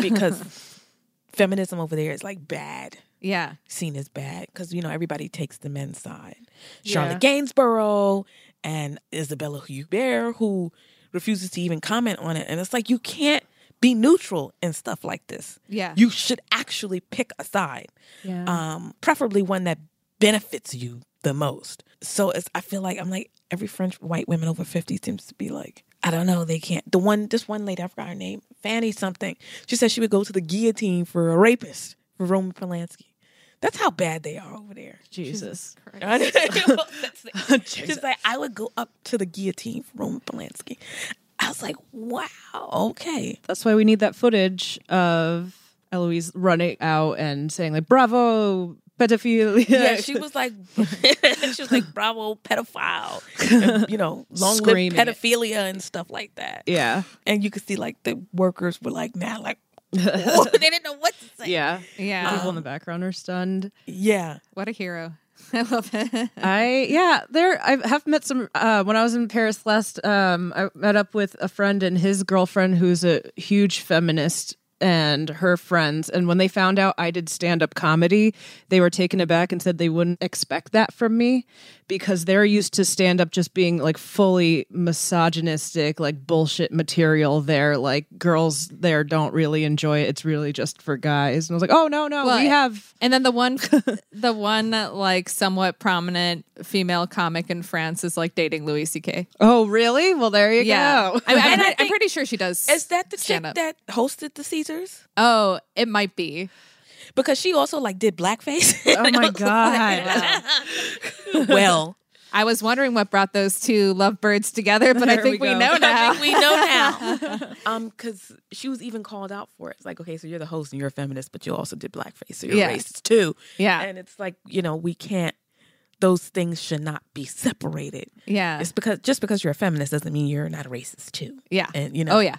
Speaker 4: because feminism over there is like bad,
Speaker 2: Yeah.
Speaker 4: seen as bad because you know everybody takes the men's side.
Speaker 1: Yeah.
Speaker 4: Charlotte Gainsbourg and Isabella Huppert, who refuses to even comment on it, and it's like you can't be neutral in stuff like this.
Speaker 2: Yeah.
Speaker 4: You should actually pick a side,
Speaker 1: Yeah.
Speaker 4: um, preferably one that benefits you the most. So it's, I feel like I'm like every French white women over fifty seems to be like I don't know they can't. The one this one lady I forgot her name Fanny something. She said she would go to the guillotine for a rapist for Roman Polanski. That's how bad they are over there.
Speaker 1: Jesus.
Speaker 4: She's like, I would go up to the guillotine for Roman Polanski. I was like, wow, okay.
Speaker 1: That's why we need that footage of Eloise running out and saying like "Bravo, pedophilia."
Speaker 4: Yeah, she was like, she was like, bravo, pedophile, and, you know, long live
Speaker 1: Screaming it.
Speaker 4: pedophilia and stuff like that.
Speaker 1: yeah,
Speaker 4: And you could see like the workers were like, now, like, they didn't know what to say.
Speaker 1: yeah.
Speaker 2: Yeah.
Speaker 1: People in the background are stunned.
Speaker 4: Yeah.
Speaker 2: what a hero. I love it.
Speaker 1: I yeah, there I have met some uh when I was in Paris last um I met up with a friend and his girlfriend who's a huge feminist and her friends and when they found out I did stand-up comedy, they were taken aback and said they wouldn't expect that from me because they're used to stand up just being like fully misogynistic, like bullshit material there like girls there don't really enjoy it. It's really just for guys. And I was like, "Oh no, no,
Speaker 2: Well,
Speaker 1: we have
Speaker 2: And then the one, the one like somewhat prominent female comic in France is like dating Louis C.K.
Speaker 1: Oh, really? Well, there you
Speaker 2: Yeah,
Speaker 1: go.
Speaker 2: I, am
Speaker 4: And I
Speaker 2: I'm pretty sure she does.
Speaker 4: Is that the chick
Speaker 2: stand-up.
Speaker 4: that hosted the Caesars?
Speaker 2: Oh, it might be.
Speaker 4: Because she also like did blackface.
Speaker 1: Oh my god.
Speaker 4: well,
Speaker 2: I was wondering what brought those two lovebirds together, but I think
Speaker 1: we
Speaker 2: we, know now.
Speaker 4: I think we know now. um, because she was even called out for it. It's like, okay, so you're the host and you're a feminist, but you also did blackface, so you're
Speaker 2: Yeah.
Speaker 4: racist too.
Speaker 2: Yeah.
Speaker 4: and it's like you know we can't. Those things should not be separated.
Speaker 2: yeah.
Speaker 4: It's because just because you're a feminist doesn't mean you're not a racist too.
Speaker 2: Yeah.
Speaker 4: And you know,
Speaker 2: Oh yeah.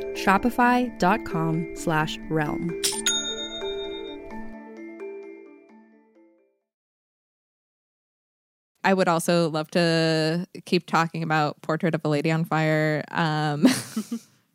Speaker 5: Shopify.com slash realm.
Speaker 2: I would also love to keep talking about Portrait of a Lady on Fire. Um,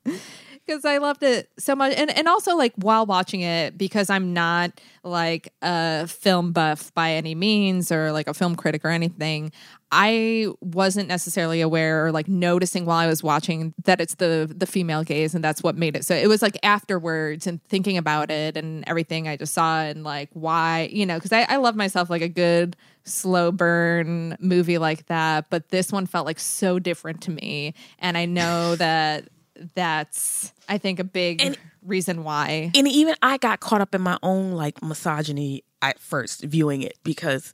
Speaker 2: because I loved it so much. And and also like while watching it, because I'm not like a film buff by any means or like a film critic or anything, I wasn't necessarily aware or like noticing while I was watching that it's the the female gaze and that's what made it. So it was like afterwards and thinking about it and everything I just saw and like why, you know, because I, I love myself like a good slow burn movie like that. But this one felt like so different to me. And I know that that's I think a big
Speaker 4: And-
Speaker 2: reason why.
Speaker 4: and even I got caught up in my own like misogyny at first viewing it because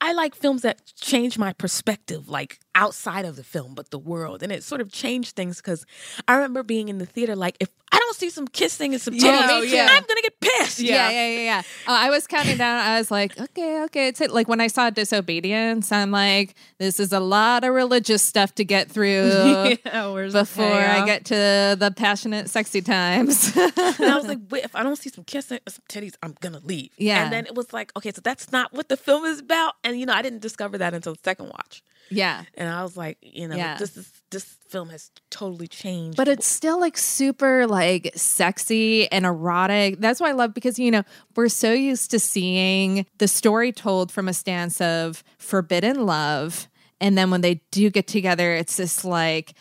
Speaker 4: I like films that change my perspective, like outside of the film, but the world. And it sort of changed things because I remember being in the theater, like, if I don't see some kissing and some titties,
Speaker 2: Yeah, yeah.
Speaker 4: I'm going to get pissed.
Speaker 2: Yeah, yeah, yeah, yeah. Uh, I was counting down. I was like, okay, okay. It's it. Like when I saw disobedience, I'm like, this is a lot of religious stuff to get through
Speaker 1: yeah,
Speaker 2: before I get to the passionate, sexy times.
Speaker 4: And I was like, wait, if I don't see some kissing or some titties, I'm going to leave.
Speaker 2: Yeah.
Speaker 4: And then it was like, okay, so that's not what the film is about. And, you know, I didn't discover that until the second watch.
Speaker 2: Yeah.
Speaker 4: And I was like, you know,
Speaker 2: Yeah.
Speaker 4: this is this film has totally changed.
Speaker 2: But it's still like super like sexy and erotic. That's why I love because you know, we're so used to seeing the story told from a stance of forbidden love. And then when they do get together, it's this like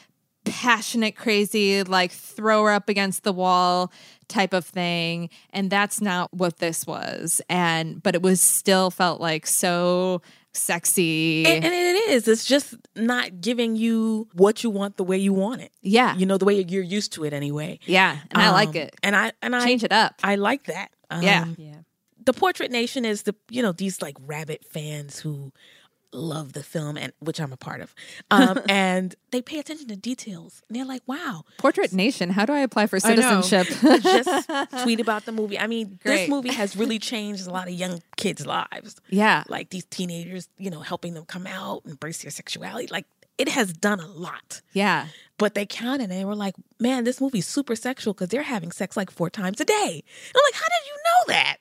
Speaker 2: passionate, crazy, like throw her up against the wall type of thing. And that's not what this was. And but it was still felt like so sexy.
Speaker 4: and, and it is. It's just not giving you what you want the way you want it.
Speaker 2: yeah.
Speaker 4: You know, the way you're used to it anyway.
Speaker 2: yeah. And I like
Speaker 4: Um,
Speaker 2: it.
Speaker 4: And I and I
Speaker 2: Change it up.
Speaker 4: I like that. Um,
Speaker 2: Yeah.
Speaker 1: Yeah.
Speaker 4: The Portrait Nation is the you know these like rabbit fans who love the film and which I'm a part of. Um, and they pay attention to details. And they're like, wow,
Speaker 2: Portrait Nation. How do I apply for citizenship?
Speaker 4: just tweet about the movie. I mean,
Speaker 2: Great.
Speaker 4: this movie has really changed a lot of young kids' lives.
Speaker 2: yeah.
Speaker 4: Like these teenagers, you know, helping them come out, embrace their sexuality. Like it has done a lot.
Speaker 2: Yeah.
Speaker 4: But they counted and they were like, man, this movie's super sexual because they're having sex like four times a day. And I'm like, how did you know that?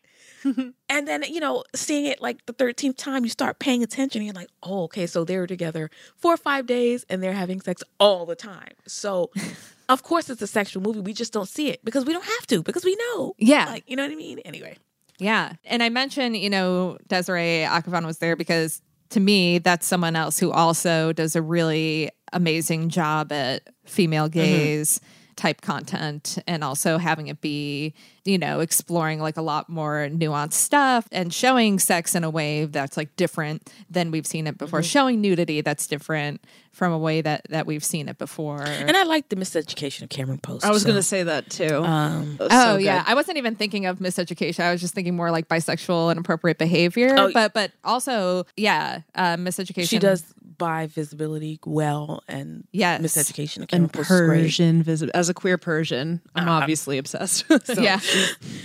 Speaker 4: and then, you know, seeing it like the 13th time, you start paying attention and you're like, oh, okay, so they were together four or five days and they're having sex all the time. So, of course, it's a sexual movie. We just don't see it because we don't have to because we know.
Speaker 2: Yeah.
Speaker 4: Like, you know what I mean? Anyway.
Speaker 2: Yeah. And I mentioned, you know, Desiree Akhavan was there because to me, that's someone else who also does a really amazing job at female mm-hmm. gaze type content and also having it be, you know, exploring like a lot more nuanced stuff and showing sex in a way that's like different than we've seen it before, showing nudity that's different from a way that that we've seen it before.
Speaker 4: And I like the miseducation of Cameron Post.
Speaker 1: I was
Speaker 4: so-
Speaker 1: going to say that too.
Speaker 4: Um,
Speaker 1: That
Speaker 2: Oh
Speaker 1: so
Speaker 2: yeah. I wasn't even thinking of miseducation. I was just thinking more like bisexual and appropriate behavior.
Speaker 4: Oh,
Speaker 2: but but also yeah, uh, miseducation.
Speaker 4: she does bi visibility well and
Speaker 2: Yes.
Speaker 4: miseducation of
Speaker 1: and. Persian visit as a queer Persian. I'm obviously obsessed. So-
Speaker 2: Yeah,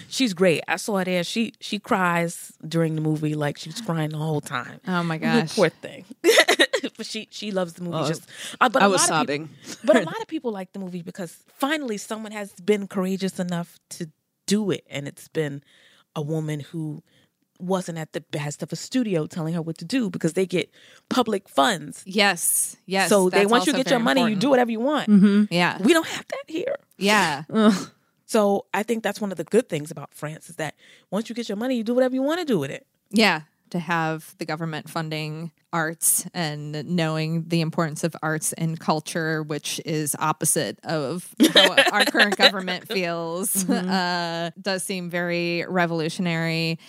Speaker 4: She's great. I saw her there. She she cries during the movie like she's crying the whole time.
Speaker 2: Oh my gosh.
Speaker 4: Poor thing. but she she loves the movie.
Speaker 1: Oh,
Speaker 4: just uh, but
Speaker 1: I was
Speaker 4: lot of peop-
Speaker 1: sobbing.
Speaker 4: but a lot of people like the movie because finally someone has been courageous enough to do it, and it's been a woman who wasn't at the best of a studio telling her what to do because they get public funds.
Speaker 2: Yes, yes.
Speaker 4: so they once you get your
Speaker 2: very
Speaker 4: money, you do whatever you want.
Speaker 1: Mm-hmm.
Speaker 2: Yeah,
Speaker 4: We don't have that here.
Speaker 2: yeah,
Speaker 4: So I think that's one of the good things about France is that once you get your money, you do whatever you want to do with it.
Speaker 2: yeah. To have the government funding arts and knowing the importance of arts and culture, which is opposite of how our current government feels, uh, does seem very revolutionary.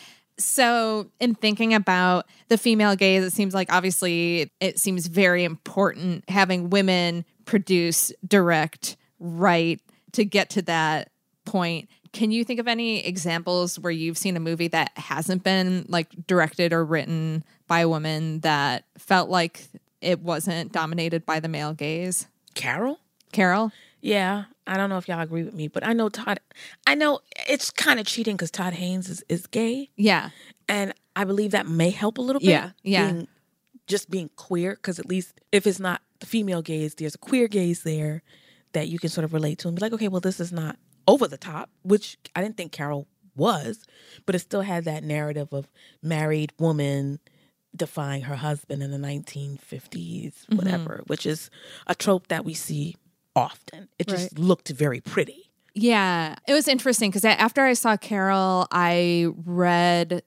Speaker 2: So, in thinking about the female gaze, it seems like obviously it seems very important having women produce, direct, write to get to that point. Can you think of any examples where you've seen a movie that hasn't been like directed or written by a woman that felt like it wasn't dominated by the male gaze?
Speaker 4: Carol?
Speaker 2: Carol?
Speaker 4: Yeah, I don't know if y'all agree with me, but I know Todd. I know it's kind of cheating because Todd Haynes is, is gay,
Speaker 2: Yeah.
Speaker 4: and I believe that may help a little bit.
Speaker 1: Yeah,
Speaker 2: yeah.
Speaker 4: being- just being queer, because at least if it's not the female gaze, there's a queer gaze there that you can sort of relate to and be like, okay, well, this is not over the top, which I didn't think Carol was, but it still had that narrative of married woman defying her husband in the 1950s,
Speaker 1: Mm-hmm.
Speaker 4: whatever, which is a trope that we see often. It just
Speaker 1: Right.
Speaker 4: looked very pretty.
Speaker 2: Yeah, it was interesting because after I saw Carol, I read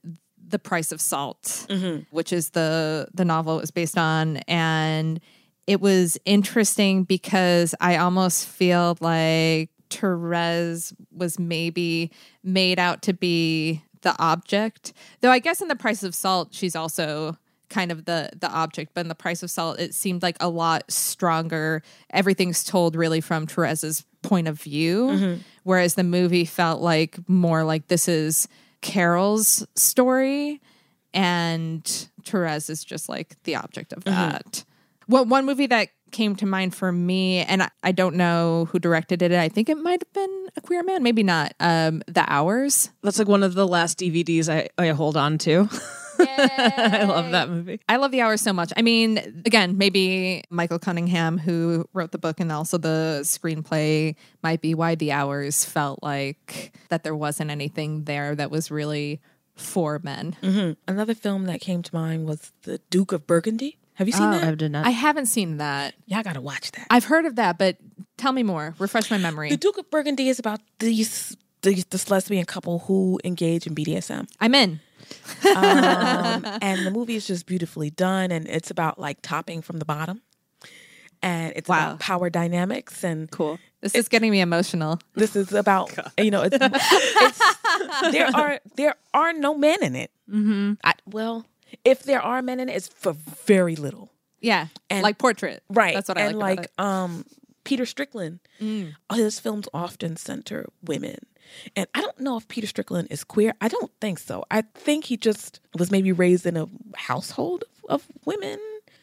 Speaker 2: The Price of Salt, mm-hmm. which is the the novel it was based on, and it was interesting because I almost feel like Therese was maybe made out to be the object, though I guess in The Price of Salt, she's also kind of the the object but in the price of salt it seemed like a lot stronger everything's told really from Therese's point of view whereas the movie felt like more like this is Carol's story and Therese is just like the object of that well, one movie that came to mind for me, and I, I don't know who directed it. I think it might have been a queer man, maybe not. Um, the Hours.
Speaker 1: That's like one of the last DVDs I, I hold on to. I love that movie.
Speaker 2: I love The Hours so much. I mean, again, maybe Michael Cunningham, who wrote the book and also the screenplay, might be why The Hours felt like that there wasn't anything there that was really for men. Mm-hmm.
Speaker 4: Another film that came to mind was The Duke of Burgundy. Have you seen oh, that?
Speaker 1: I did not.
Speaker 2: I haven't seen that.
Speaker 4: Y'all gotta watch that.
Speaker 2: I've heard of that, but tell me more. Refresh my memory.
Speaker 4: the Duke of Burgundy is about these, these this lesbian couple who engage in BDSM.
Speaker 2: I'm in.
Speaker 4: Um, and the movie is just beautifully done and it's about like topping from the bottom and it's
Speaker 2: Wow.
Speaker 4: about power dynamics and
Speaker 1: cool.
Speaker 2: This is getting me emotional.
Speaker 4: this is about you know it's, it's there are there are no men in it mm-hmm. I, well if there are men in it it's for very little
Speaker 2: Yeah,
Speaker 4: And-
Speaker 2: like portrait.
Speaker 4: right
Speaker 2: That's what I
Speaker 4: and
Speaker 2: like.
Speaker 4: like
Speaker 2: about it.
Speaker 4: um peter strickland his films often center women and i don't know if peter strickland is queer i don't think so i think he just was maybe raised in a household of women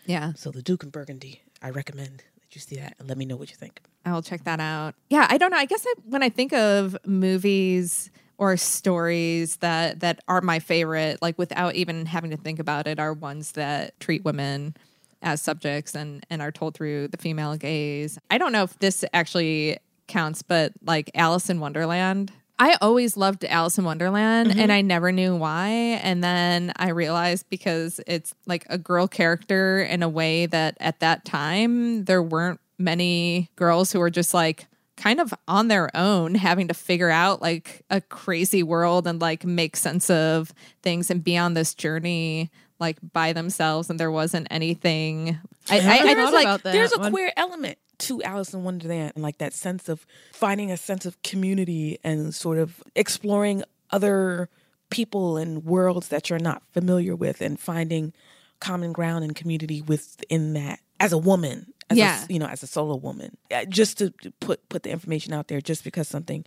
Speaker 2: Yeah,
Speaker 4: So the Duke of Burgundy, I recommend that you see that and let me know what you think.
Speaker 2: I will check that out. Yeah, I don't know. I guess I, when I think of movies or stories that that are my favorite, like without even having to think about it, are ones that treat women as subjects and and are told through the female gaze. I don't know if this actually counts, but like Alice in Wonderland. I always loved Alice in Wonderland and mm-hmm. I never knew why. And then I realized because it's like a girl character in a way that at that time there weren't many girls who were just like kind of on their own having to figure out like a crazy world and like make sense of things and be on this journey like by themselves and there wasn't anything. I, I, I
Speaker 1: never
Speaker 2: just
Speaker 1: thought
Speaker 2: like
Speaker 1: about that
Speaker 4: There's a
Speaker 1: one.
Speaker 4: queer element to Alice in Wonderland and like that sense of finding a sense of community and sort of exploring other people and worlds that you're not familiar with and finding common ground and community within that as a woman as
Speaker 2: Yeah.
Speaker 4: a, you know as a solo woman just to put put the information out there just because something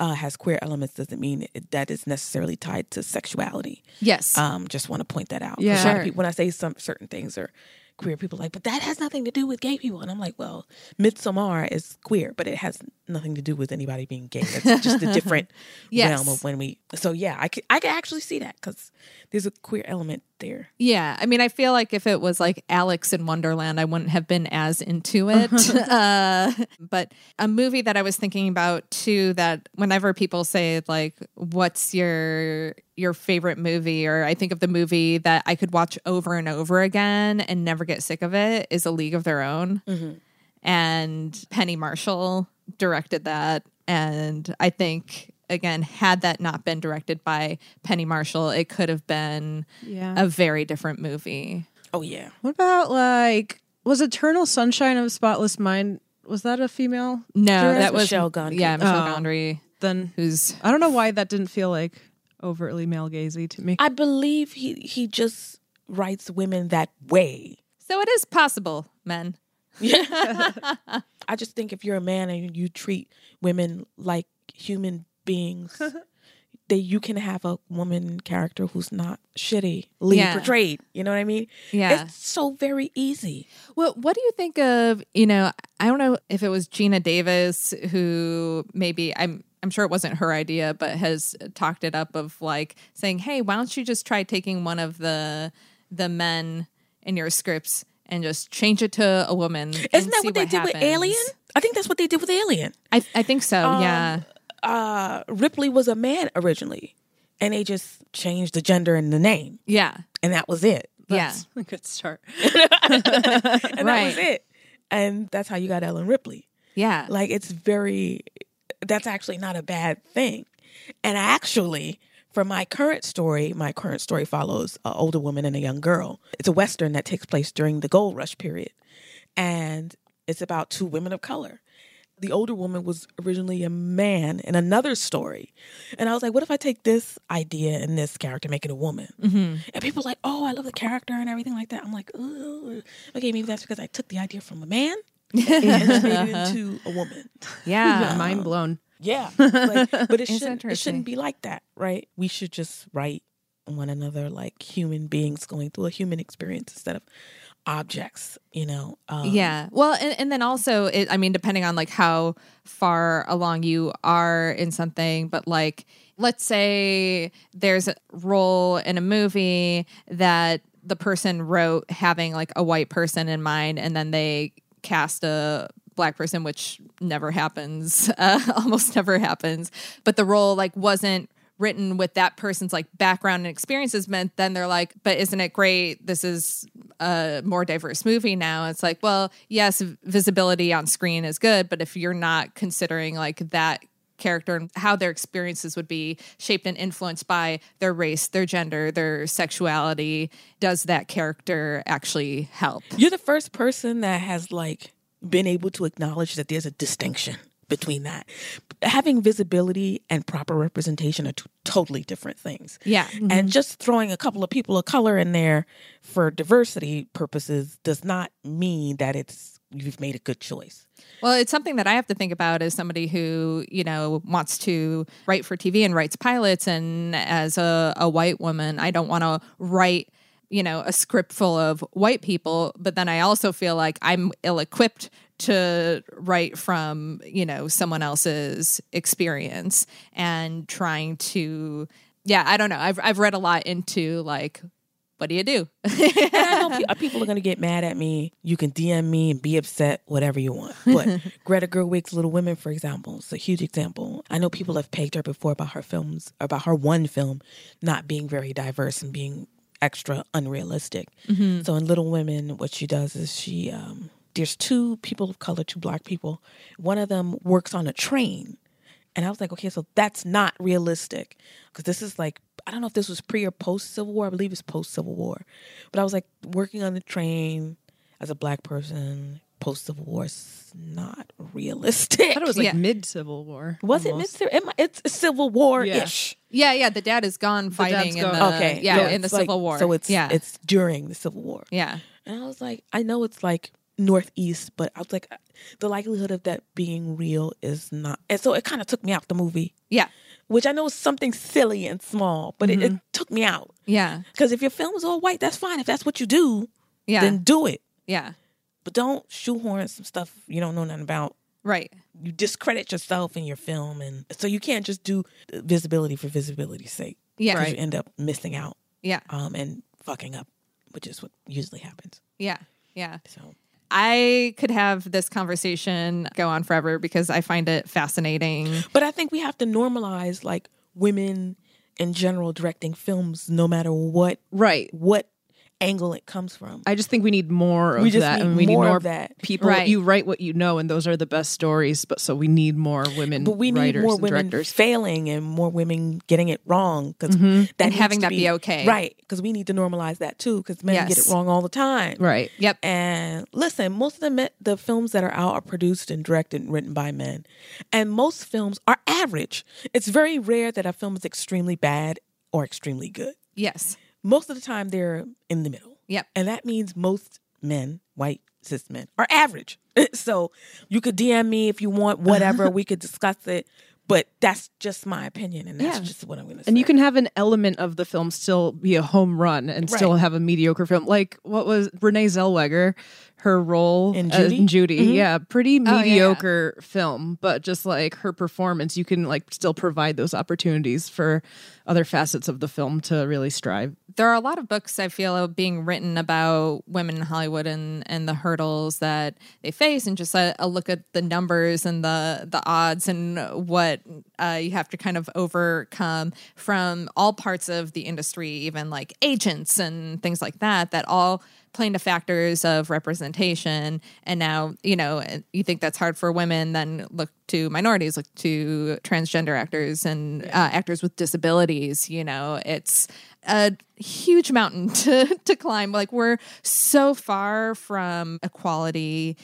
Speaker 4: uh, has queer elements doesn't mean it, that is necessarily tied to sexuality
Speaker 2: yes
Speaker 4: um, just want to point that out
Speaker 1: Yeah.
Speaker 4: a lot of
Speaker 2: Sure.
Speaker 4: people- when I say some certain things are queer, people like, but that has nothing to do with gay people. And I'm like, well, Midsommar is queer, but it has nothing to do with anybody being gay. That's just a different
Speaker 2: Yes.
Speaker 4: realm of when we. So yeah, I could I could actually see that because there's a queer element there.
Speaker 2: Yeah, I mean, I feel like if it was like Alex in Wonderland, I wouldn't have been as into it. uh, but a movie that I was thinking about too, that whenever people say like, "What's your your favorite movie?" or I think of the movie that I could watch over and over again and never get sick of it, is A League of Their Own. Mm-hmm. And Penny Marshall directed that, and I think. Again, had that not been directed by Penny Marshall, it could have been
Speaker 1: Yeah.
Speaker 2: a very different movie.
Speaker 4: Oh yeah,
Speaker 1: What about like was Eternal Sunshine of a Spotless Mind? Was that a female?
Speaker 2: No,
Speaker 1: director?
Speaker 2: that was
Speaker 4: Michel Gondry.
Speaker 2: Yeah, Michel
Speaker 1: Oh.
Speaker 2: Gondry,
Speaker 1: Then
Speaker 2: who's
Speaker 1: I don't know why that didn't feel like overtly male gazy to me.
Speaker 4: I believe he he just writes women that way.
Speaker 2: so it is possible, men. Yeah.
Speaker 4: I just think if you're a man and you treat women like human beings, that you can have a woman character who's not shitty
Speaker 2: Yeah.
Speaker 4: portrayed. You know what I mean?
Speaker 2: Yeah.
Speaker 4: It's so very easy.
Speaker 2: Well, what do you think of, you know, I don't know if it was Geena Davis who maybe I'm I'm sure it wasn't her idea, but has talked it up of like saying, "Hey, why don't you just try taking one of the the men in your scripts and just change it to a woman?"
Speaker 4: Isn't that
Speaker 2: see
Speaker 4: what they did with? Alien? I think that's what they did with Alien.
Speaker 2: I I think so.
Speaker 4: Um,
Speaker 2: yeah.
Speaker 4: Uh, Ripley was a man originally, and they just changed the gender and the name,
Speaker 2: Yeah.
Speaker 4: and that was it.
Speaker 1: That's a good start.
Speaker 4: and that was it. And that's how you got Ellen Ripley.
Speaker 2: Yeah.
Speaker 4: Like it's very that's actually not a bad thing. And actually, for my current story, my current story follows an older woman and a young girl. It's a western that takes place during the gold rush period. And it's about two women of color. The older woman was originally a man in another story. And I was like, what if I take this idea and this character, make it a woman? Mm-hmm. And people are like, oh, I love the character and everything like that. I'm like, Ooh. okay, maybe that's because I took the idea from a man and just made into a woman.
Speaker 2: yeah.
Speaker 1: Mind blown.
Speaker 4: Yeah, like, but it shouldn't. It shouldn't be like that, right? We should just write one another like human beings going through a human experience instead of objects. You know. Um,
Speaker 2: Yeah. Well, and, and then also, it, I mean, depending on like how far along you are in something, but like, let's say there's a role in a movie that the person wrote having like a white person in mind, and then they cast a black person, which never happens, uh, almost never happens. But the role like wasn't written with that person's like background and experiences meant then they're like but isn't it great this is a more diverse movie now it's like well yes visibility on screen is good but if you're not considering like that character and how their experiences would be shaped and influenced by their race their gender their sexuality does that character actually help
Speaker 4: You're the first person that has like been able to acknowledge that there's a distinction between that. Having visibility and proper representation are two totally different things.
Speaker 2: yeah mm-hmm.
Speaker 4: And just throwing a couple of people of color in there for diversity purposes does not mean that it's you've made a good choice.
Speaker 2: Well, it's something that I have to think about as somebody who, you know, wants to write for TV and writes pilots. And as a, a white woman, I don't want to write, you know, a script full of white people. But then I also feel like I'm ill equipped to write from, you know, someone else's experience and trying to, yeah, I don't know. I've, I've read a lot into like, what do you do?
Speaker 4: And I know pe- people are going to get mad at me. You can DM me and be upset, whatever you want. But Greta Gerwig's Little Women, for example, is a huge example. I know people have pegged her before about her films, about her one film not being very diverse and being extra unrealistic. So in Little Women, what she does is she, um, there's two people of color, two black people. One of them works on a train. And I was like, okay, so that's not realistic. Because this is like, I don't know if this was pre or post Civil War. I believe it's post Civil War. But I was like, working on the train as a black person post Civil War is not realistic.
Speaker 1: I thought it was like
Speaker 2: Yeah.
Speaker 1: mid Civil War.
Speaker 4: was it
Speaker 1: almost.
Speaker 4: mid It's Civil War ish.
Speaker 2: yeah, yeah. The dad is gone fighting in
Speaker 1: gone.
Speaker 2: the,
Speaker 4: Okay.
Speaker 2: yeah,
Speaker 4: So
Speaker 2: in the
Speaker 4: it's like-
Speaker 2: Civil War.
Speaker 4: So it's
Speaker 2: yeah.
Speaker 4: it's during the Civil War.
Speaker 2: yeah.
Speaker 4: And I was like, I know it's like northeast, but I was like, the likelihood of that being real is not. And so it kind of took me out the movie,
Speaker 2: Yeah.
Speaker 4: Which I know is something silly and small, but it, it took me out.
Speaker 2: Yeah.
Speaker 4: Because if your film is all white, that's fine. If that's what you do,
Speaker 2: Yeah.
Speaker 4: then do it.
Speaker 2: yeah.
Speaker 4: But don't shoehorn some stuff you don't know nothing about.
Speaker 2: Right.
Speaker 4: You discredit yourself in your film, and so you can't just do visibility for visibility's sake.
Speaker 2: Yeah. Right.
Speaker 4: you end up missing out
Speaker 2: Yeah.
Speaker 4: um, and fucking up, which is what usually happens.
Speaker 2: Yeah. Yeah.
Speaker 4: So
Speaker 2: I could have this conversation go on forever because I find it fascinating.
Speaker 4: But I think we have to normalize like women in general directing films, no matter what
Speaker 1: Right.
Speaker 4: what angle it comes from.
Speaker 1: I just think we need more of
Speaker 4: We just
Speaker 1: that.
Speaker 4: need
Speaker 1: and we
Speaker 4: more
Speaker 1: need
Speaker 4: of that.
Speaker 1: people.
Speaker 2: Right.
Speaker 1: You write what you know, and those are the best stories. But so we need more women
Speaker 4: but we need more
Speaker 1: and
Speaker 4: women
Speaker 1: directors.
Speaker 4: failing and more women getting it wrong because mm-hmm. that
Speaker 2: And
Speaker 4: needs
Speaker 2: having
Speaker 4: to
Speaker 2: that be okay.
Speaker 4: right? Because we need to normalize that too because men get it wrong all the time,
Speaker 1: Right.
Speaker 2: Yep.
Speaker 4: And listen, most of the me- the films that are out are produced and directed and written by men, and most films are average. It's very rare that a film is extremely bad or extremely good.
Speaker 2: Yes.
Speaker 4: Most of the time, they're in the middle.
Speaker 2: Yep.
Speaker 4: And that means most men, white cis men, are average. so you could DM me if you want, whatever. we could discuss it. But that's just my opinion, and that's
Speaker 1: Yeah.
Speaker 4: just what I'm going to say.
Speaker 1: And you can have an element of the film still be a home run and still have a mediocre film. Like what was Renee Zellweger? Her role
Speaker 4: In Judy?
Speaker 1: Judy. Yeah, pretty
Speaker 2: Oh, yeah, yeah.
Speaker 1: mediocre film, but just like her performance, you can like still provide those opportunities for other facets of the film to really strive.
Speaker 2: there are a lot of books I feel being written about women in Hollywood and and the hurdles that they face, and just a, a look at the numbers and the the odds and what uh, you have to kind of overcome from all parts of the industry, even like agents and things like that. That all play into factors of representation. And now, you know, you think that's hard for women, then look to minorities, look to transgender actors and uh, actors with disabilities. You know, it's a huge mountain to, to climb. Like, we're so far from equality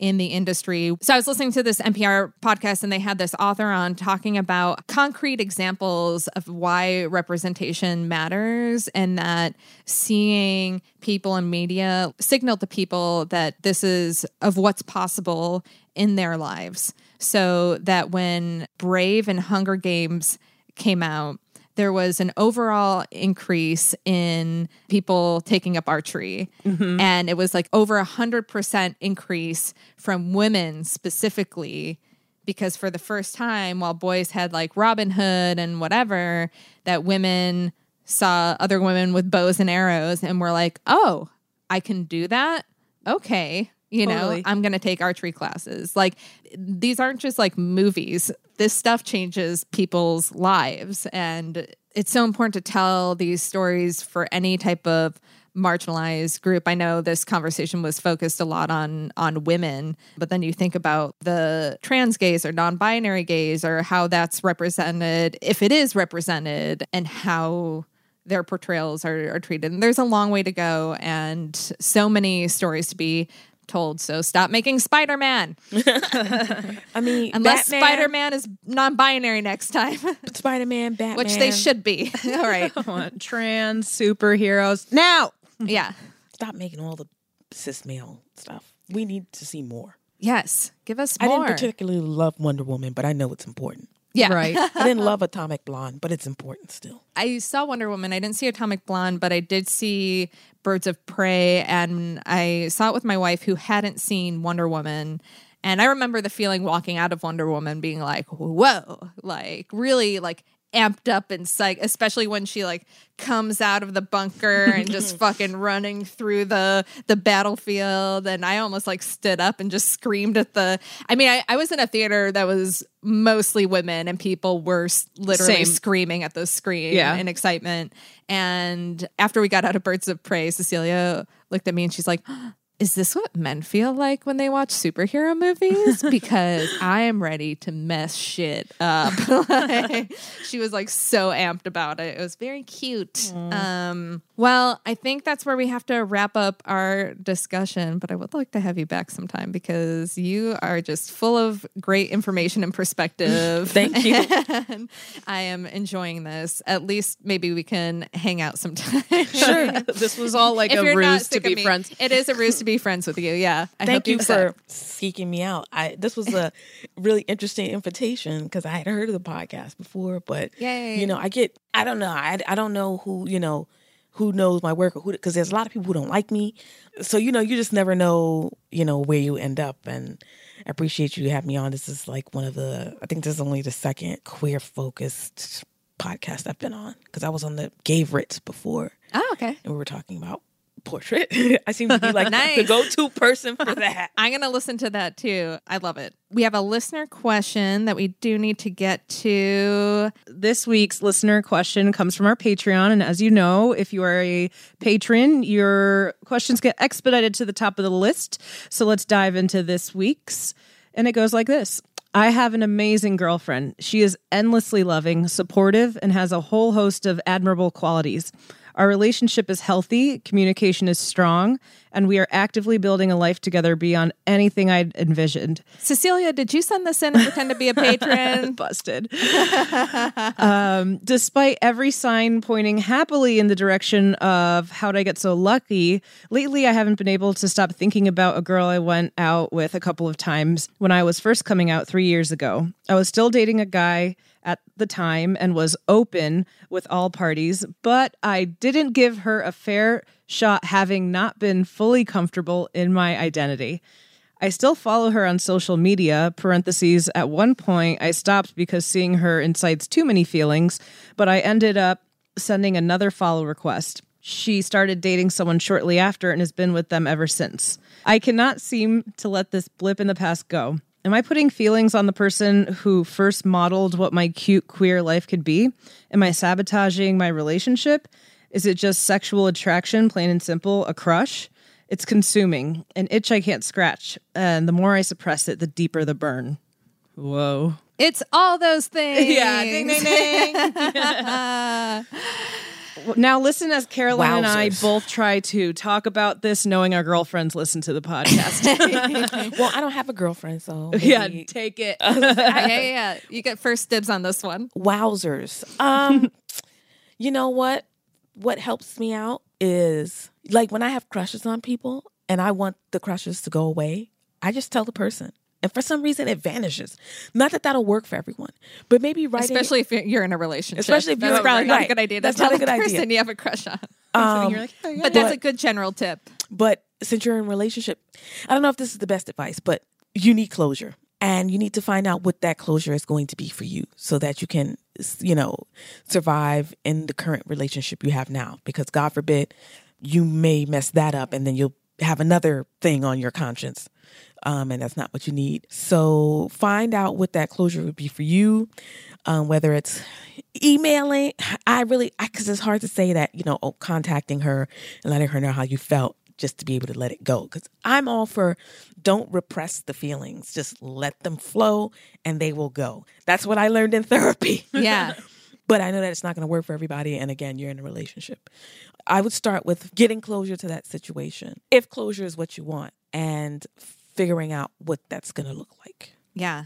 Speaker 2: in the industry. So I was listening to this NPR podcast and they had this author on talking about concrete examples of why representation matters and that seeing people in media signal to people that this is of what's possible in their lives. So that when Brave and Hunger Games came out, there was an overall increase in people taking up archery. Mm-hmm. And it was like over a 100% increase from women specifically, because for the first time, while boys had like Robin Hood and whatever, that women saw other women with bows and arrows and were like, oh, I can do that? Okay. You know,
Speaker 1: Totally.
Speaker 2: I'm going to take archery classes. Like, these aren't just like movies. This stuff changes people's lives. And it's so important to tell these stories for any type of marginalized group. I know this conversation was focused a lot on on women, but then you think about the trans gays or non-binary gays or how that's represented, if it is represented, and how their portrayals are, are treated. And there's a long way to go and so many stories to be told. So stop making Spider-Man.
Speaker 4: I mean,
Speaker 2: Unless Spider-Man is non-binary next time,
Speaker 4: Spider-Man, Batman,
Speaker 2: which they should be. All right.
Speaker 1: I want trans superheroes now.
Speaker 2: Yeah.
Speaker 4: stop making all the cis male stuff. We need to see more.
Speaker 2: Yes. Give us
Speaker 4: I didn't particularly love Wonder Woman, but I know it's important.
Speaker 2: Yeah.
Speaker 1: Right.
Speaker 4: I didn't love Atomic Blonde, but it's important still.
Speaker 2: I saw Wonder Woman. I didn't see Atomic Blonde, but I did see Birds of Prey, and I saw it with my wife who hadn't seen Wonder Woman. And I remember the feeling walking out of Wonder Woman being like, whoa, like really like amped up and psych, especially when she like comes out of the bunker and just fucking running through the the battlefield. And I almost like stood up and just screamed at the I mean, I, I was in a theater that was mostly women and people were literally
Speaker 1: Same.
Speaker 2: screaming at the screen
Speaker 1: Yeah.
Speaker 2: in excitement. And after we got out of Birds of Prey, Cecilia looked at me and she's like, is this what men feel like when they watch superhero movies? Because I am ready to mess shit up. Like, she was like so amped about it. It was very cute. Um, well, I think that's where we have to wrap up our discussion, but I would like to have you back sometime because you are just full of great information and perspective.
Speaker 4: Thank you.
Speaker 2: And I am enjoying this. At least maybe we can hang out sometime.
Speaker 1: Sure. this was all like
Speaker 2: If
Speaker 1: a ruse to be friends.
Speaker 2: It is a ruse to be friends with you. Yeah. I
Speaker 4: Thank
Speaker 2: hope
Speaker 4: you for seeking me out. I this was a really interesting invitation because I had heard of the podcast before, but
Speaker 2: Yay.
Speaker 4: you know, I get I don't know I I don't know who you know who knows my work or who because there's a lot of people who don't like me, so you know you just never know you know where you end up and. I appreciate you having me on. This is like one of the I think this is only the second queer focused podcast I've been on because I was on the Gay Ritz before
Speaker 2: Oh, okay.
Speaker 4: and we were talking about portrait. I seem to be like the go-to person for that.
Speaker 2: I'm going to listen to that too. I love it. We have a listener question that we do need to get to.
Speaker 1: This week's listener question comes from our Patreon. And as you know, if you are a patron, your questions get expedited to the top of the list. So let's dive into this week's. And it goes like this I have an amazing girlfriend. She is endlessly loving, supportive, and has a whole host of admirable qualities. Our relationship is healthy, communication is strong, and we are actively building a life together beyond anything I'd envisioned.
Speaker 2: Cecilia, did you send this in and pretend to be a patron?
Speaker 1: busted. um, despite every sign pointing happily in the direction of how'd I get so lucky, lately I haven't been able to stop thinking about a girl I went out with a couple of times when I was first coming out three years ago. I was still dating a guy at the time and was open with all parties, but I didn't give her a fair shot having not been fully comfortable in my identity. I still follow her on social media, parentheses, at one point I stopped because seeing her incites too many feelings, but I ended up sending another follow request. She started dating someone shortly after and has been with them ever since. I cannot seem to let this blip in the past go. Am I putting feelings on the person who first modeled what my cute queer life could be? Am I sabotaging my relationship? Is it just sexual attraction, plain and simple, a crush? It's consuming, an itch I can't scratch. And the more I suppress it, the deeper the burn. Whoa.
Speaker 2: It's all those things.
Speaker 1: Yeah, ding, ding, Now, listen as Carolyn and I both try to talk about this, knowing our girlfriends listen to the podcast.
Speaker 4: well, I don't have a girlfriend, so
Speaker 1: yeah, take it.
Speaker 2: yeah, yeah, yeah. You get first dibs on this one.
Speaker 4: Wowzers. Um, you know what? What helps me out is like when I have crushes on people and I want the crushes to go away, I just tell the person. And for some reason, it vanishes. Not that that'll work for everyone, but maybe writing.
Speaker 2: Especially if you're- in a relationship.
Speaker 4: Especially if you're-
Speaker 2: that's probably not a good idea.
Speaker 4: That's not a good
Speaker 2: the
Speaker 4: idea.
Speaker 2: person you have a crush on.
Speaker 4: um,
Speaker 2: But that's
Speaker 4: But-
Speaker 2: a good general tip.
Speaker 4: But since you're in a relationship, I don't know if this is the best advice, but you need closure. And you need to find out what that closure is going to be for you so that you can, you know, survive in the current relationship you have now. Because God forbid you may mess that up and then you'll have another thing on your conscience. Um, and that's not what you need. So find out what that closure would be for you, um, whether it's emailing. I really, because it's hard to say that, you know, oh, contacting her and letting her know how you felt just to be able to let it go. Because I'm all for don't repress the feelings, just let them flow and they will go. That's what I learned in therapy.
Speaker 2: Yeah.
Speaker 4: But I know that it's not going to work for everybody. And again, you're in a relationship. I would start with getting closure to that situation, if closure is what you want, and figuring out what that's going to look like.
Speaker 2: Yeah.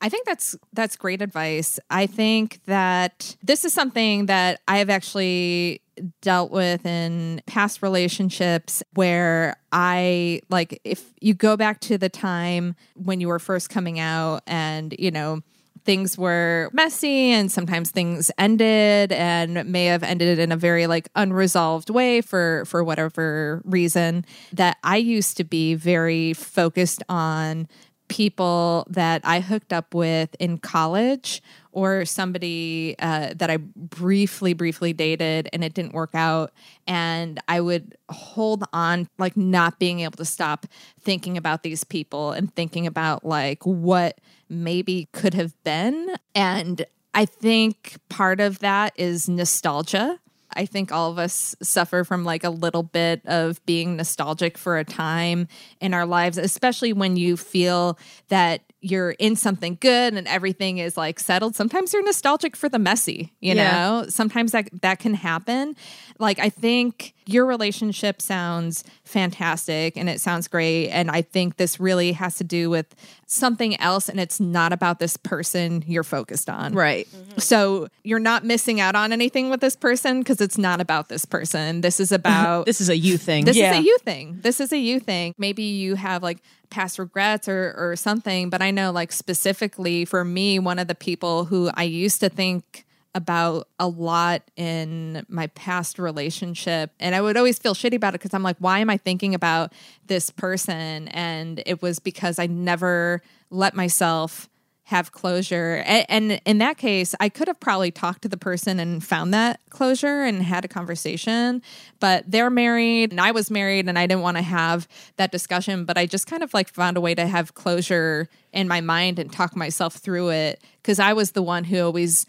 Speaker 2: I think that's that's great advice. I think that this is something that I have actually dealt with in past relationships where I like if you go back to the time when you were first coming out and you know things were messy and sometimes things ended and may have ended in a very like unresolved way for for whatever reason that I used to be very focused on people that I hooked up with in college or somebody uh, that I briefly, briefly dated and it didn't work out. And I would hold on, like not being able to stop thinking about these people and thinking about like what maybe could have been. And I think part of that is nostalgia. I think all of us suffer from like a little bit of being nostalgic for a time in our lives, especially when you feel that you're in something good and everything is like settled. Sometimes you're nostalgic for the messy, you
Speaker 1: Yeah.
Speaker 2: know? Sometimes that that can happen. Like I think your relationship sounds fantastic and it sounds great and I think this really has to do with something else and it's not about this person you're focused on.
Speaker 1: right. Mm-hmm.
Speaker 2: So you're not missing out on anything with this person because it's not about this person. This is about
Speaker 1: This is a you thing.
Speaker 2: this
Speaker 4: Yeah.
Speaker 2: is a you thing. This is a you thing. Maybe you have like past regrets or or something, but I know like specifically for me, one of the people who I used to think about a lot in my past relationship and I would always feel shitty about it because I'm like why am I thinking about this person and it was because I never let myself have closure. A- And, in that case, I could have probably talked to the person and found that closure and had a conversation. But they're married and I was married and I didn't want to have that discussion. But I just kind of like found a way to have closure in my mind and talk myself through it because I was the one who always,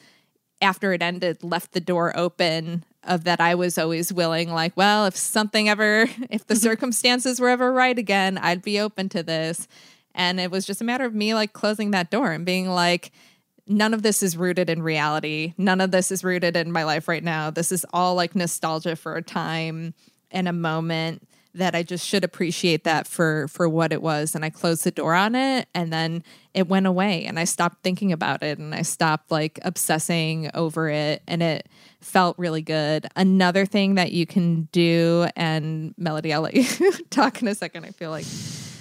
Speaker 2: after it ended, left the door open. Of that, I was always willing, like, well, if something ever, if the mm-hmm. circumstances were ever right again, I'd be open to this. And it was just a matter of me like closing that door and being like, none of this is rooted in reality. None of this is rooted in my life right now. This is all like nostalgia for a time and a moment that I just should appreciate that for for what it was and I closed the door on it and then it went away and I stopped thinking about it and I stopped like obsessing over it and it felt really good. Another thing that you can do and Melody I'll let you talk in a second. I feel like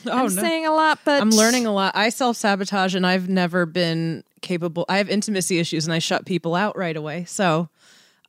Speaker 1: Oh,
Speaker 2: I'm
Speaker 1: no.
Speaker 2: saying a lot but
Speaker 1: I'm learning a lot. I self sabotage and I've never been capable. I have intimacy issues and I shut people out right away. So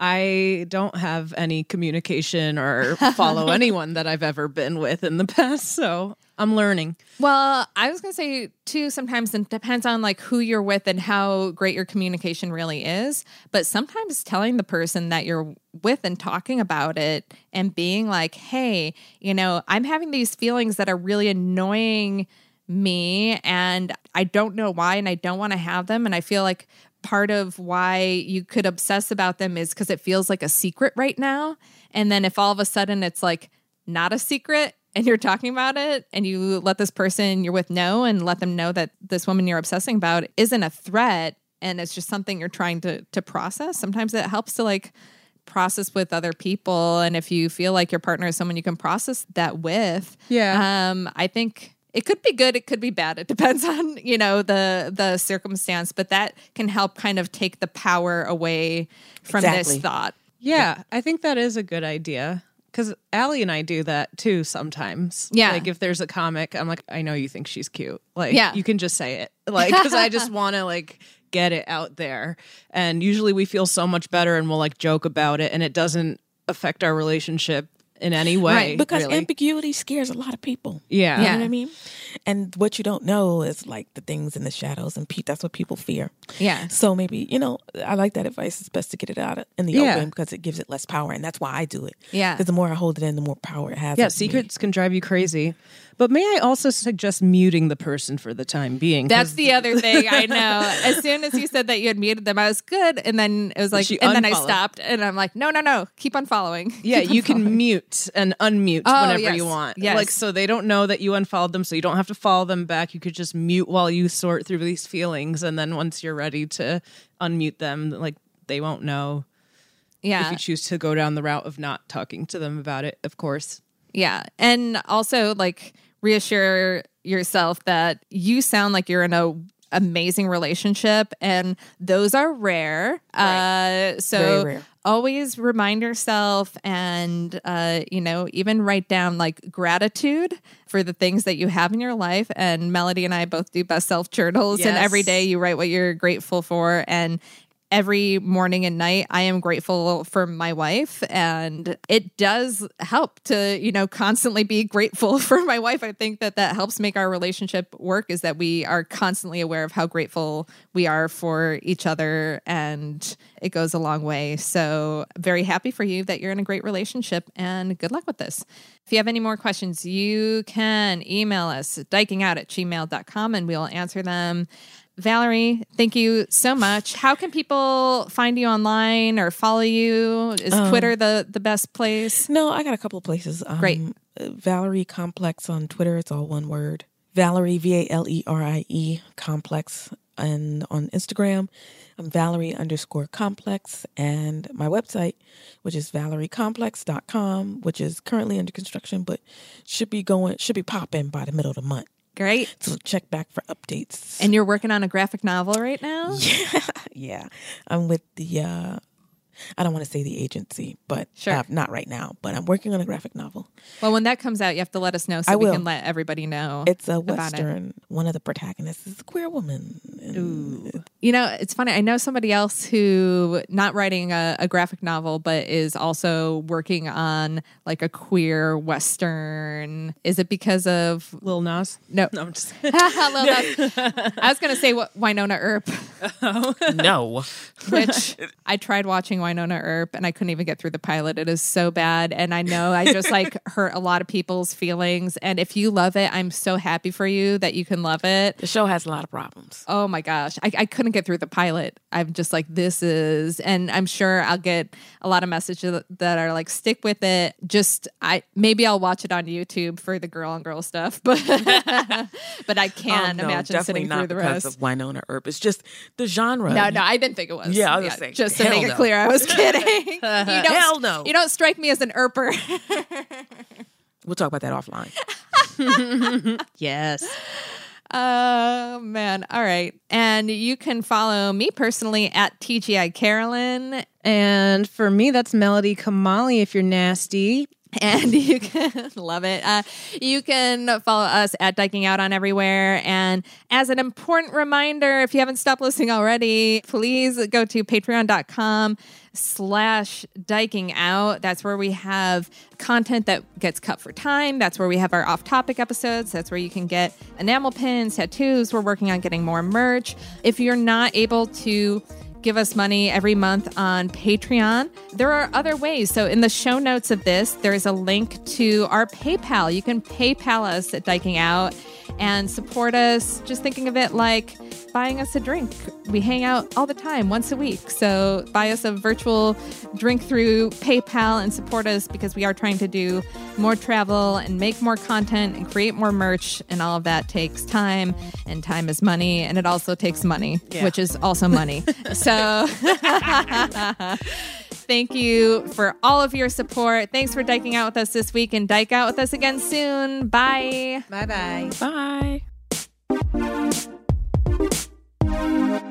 Speaker 1: I don't have any communication or follow anyone that I've ever been with in the past, so I'm learning.
Speaker 2: Well, I was going to say too, sometimes it depends on like who you're with and how great your communication really is. But sometimes telling the person that you're with and talking about it and being like, hey, you know, I'm having these feelings that are really annoying me and I don't know why and I don't want to have them. And I feel like part of why you could obsess about them is because it feels like a secret right now. And then if all of a sudden it's like not a secret and you're talking about it and you let this person you're with know and let them know that this woman you're obsessing about isn't a threat and it's just something you're trying to to process, sometimes it helps to like process with other people and if you feel like your partner is someone you can process that with
Speaker 1: Yeah.
Speaker 2: um i think it could be good it could be bad it depends on you know the the circumstance but that can help kind of take the power away from
Speaker 4: Exactly.
Speaker 2: this thought
Speaker 1: Yeah, I think that is a good idea. Because Allie and I do that too sometimes.
Speaker 2: Yeah.
Speaker 1: Like if there's a comic, I'm like, I know you think she's cute. Like,
Speaker 2: Yeah.
Speaker 1: you can just say it. Like, because I just want to like get it out there. And usually we feel so much better and we'll like joke about it and it doesn't affect our relationship in any way.
Speaker 2: Right,
Speaker 4: because
Speaker 1: really.
Speaker 4: ambiguity scares a lot of people.
Speaker 1: yeah.
Speaker 4: You
Speaker 2: Yeah.
Speaker 4: know what I mean? And what you don't know is like the things in the shadows, and pe- that's what people fear.
Speaker 2: yeah
Speaker 4: So maybe you know, I like that advice. It's best to get it out in the
Speaker 1: Yeah.
Speaker 4: open because it gives it less power, and that's why I do it.
Speaker 2: Yeah.
Speaker 4: because the more I hold it in, the more power it has.
Speaker 1: Yeah,
Speaker 4: over me.
Speaker 1: secrets can drive you crazy. But may I also suggest muting the person for the time being?
Speaker 2: That's the other thing I know. As soon as you said that you had muted them, I was good, and then it was like,
Speaker 1: She
Speaker 2: and then I stopped, and I'm like, no, no, no, keep on following.
Speaker 1: Yeah,
Speaker 2: on
Speaker 1: you can mute and unmute
Speaker 2: Oh,
Speaker 1: whenever
Speaker 2: yes.
Speaker 1: you want.
Speaker 2: Yes.
Speaker 1: Like so they don't know that you unfollowed them, so you don't have to follow them back. You could just mute while you sort through these feelings and then once you're ready to unmute them, like they won't know
Speaker 2: yeah.
Speaker 1: if you choose to go down the route of not talking to them about it, of course.
Speaker 2: Yeah, and also like reassure yourself that you sound like you're in a amazing relationship and those are rare. Uh so
Speaker 4: rare.
Speaker 2: always remind yourself and uh you know even write down like gratitude for the things that you have in your life. And melody and i both do best self journals and every day you write what you're grateful for. And every morning and night i am grateful for my wife. And it does help to you know constantly be grateful for my wife. I think that that helps make our relationship work is that we are constantly aware of how grateful we are for each other and it goes a long way. So very happy for you that you're in a great relationship and good luck with this. If you have any more questions you can email us dykingout at gmail.com and we'll answer them Valerie, thank you so much. How can people find you online or follow you? Is Twitter the, the best place?
Speaker 4: No, I got a couple of places. Um,
Speaker 2: Great.
Speaker 4: Valerie Complex on Twitter. It's all one word. Valerie V A L E R I E Complex, and on Instagram, I'm Valerie underscore Complex, and my website, which is ValerieComplex.com, which is currently under construction, but should be going should be popping by the middle of the month.
Speaker 2: Great.
Speaker 4: So check back for updates.
Speaker 2: And you're working on a graphic novel right now?
Speaker 4: yeah, Yeah. I'm with the. uh I don't want to say the agency, but
Speaker 2: Sure.
Speaker 4: uh, not right now. But I'm working on a graphic novel.
Speaker 2: Well, when that comes out, you have to let us know so
Speaker 4: I
Speaker 2: we
Speaker 4: will.
Speaker 2: can let everybody know.
Speaker 4: It's a
Speaker 2: about it.
Speaker 4: western. One of the protagonists is a queer woman. And
Speaker 2: You know, it's funny. I know somebody else who not writing a, a graphic novel, but is also working on like a queer western. Is it because of
Speaker 1: Lil Nas?
Speaker 2: no?
Speaker 1: No, I'm just
Speaker 2: Lil Nas. I was going to say what Wynonna Earp,
Speaker 4: no,
Speaker 2: which I tried watching Wynonna Earp and I couldn't even get through the pilot. It is so bad, and I know I just like hurt a lot of people's feelings. And if you love it, I'm so happy for you that you can love it.
Speaker 4: the show has a lot of problems.
Speaker 2: Oh my gosh. I, I couldn't get through the pilot. I'm just like, this is, and I'm sure I'll get a lot of messages that are like, stick with it. Just, I, maybe I'll watch it on YouTube for the girl on girl stuff, but, but I oh, can't
Speaker 4: Oh, no,
Speaker 2: imagine
Speaker 4: definitely
Speaker 2: sitting
Speaker 4: not
Speaker 2: through the
Speaker 4: because
Speaker 2: rest.
Speaker 4: of Wynonna Earp. It's just the genre.
Speaker 2: No, no, I didn't think it was.
Speaker 4: Yeah, I was gonna say,
Speaker 2: just to make it clear, I was kidding. you don't,
Speaker 4: Hell no.
Speaker 2: You don't strike me as an Earper.
Speaker 4: We'll talk about that offline.
Speaker 1: yes.
Speaker 2: Oh man. All right. And you can follow me personally at TGI Carolyn.
Speaker 1: And for me, that's Melody Kamali if you're nasty.
Speaker 2: And you can love it. Uh, you can follow us at Dyking Out on everywhere. And as an important reminder, if you haven't stopped listening already, please go to patreon.com slash dyking out. That's where we have content that gets cut for time. That's where we have our off topic episodes. That's where you can get enamel pins, tattoos. We're working on getting more merch. If you're not able to give us money every month on Patreon. There are other ways. So, in the show notes of this, there is a link to our PayPal. You can PayPal us at Dyking Out and support us. Just thinking of it like buying us a drink. We hang out all the time, once a week. So buy us a virtual drink through PayPal and support us because we are trying to do more travel and make more content and create more merch. And all of that takes time, and time is money. And it also takes money,
Speaker 4: Yeah.
Speaker 2: which is also money. so. Thank you for all of your support. Thanks for dyking out with us this week and dyke out with us again soon. Bye.
Speaker 4: Bye bye.
Speaker 1: Bye.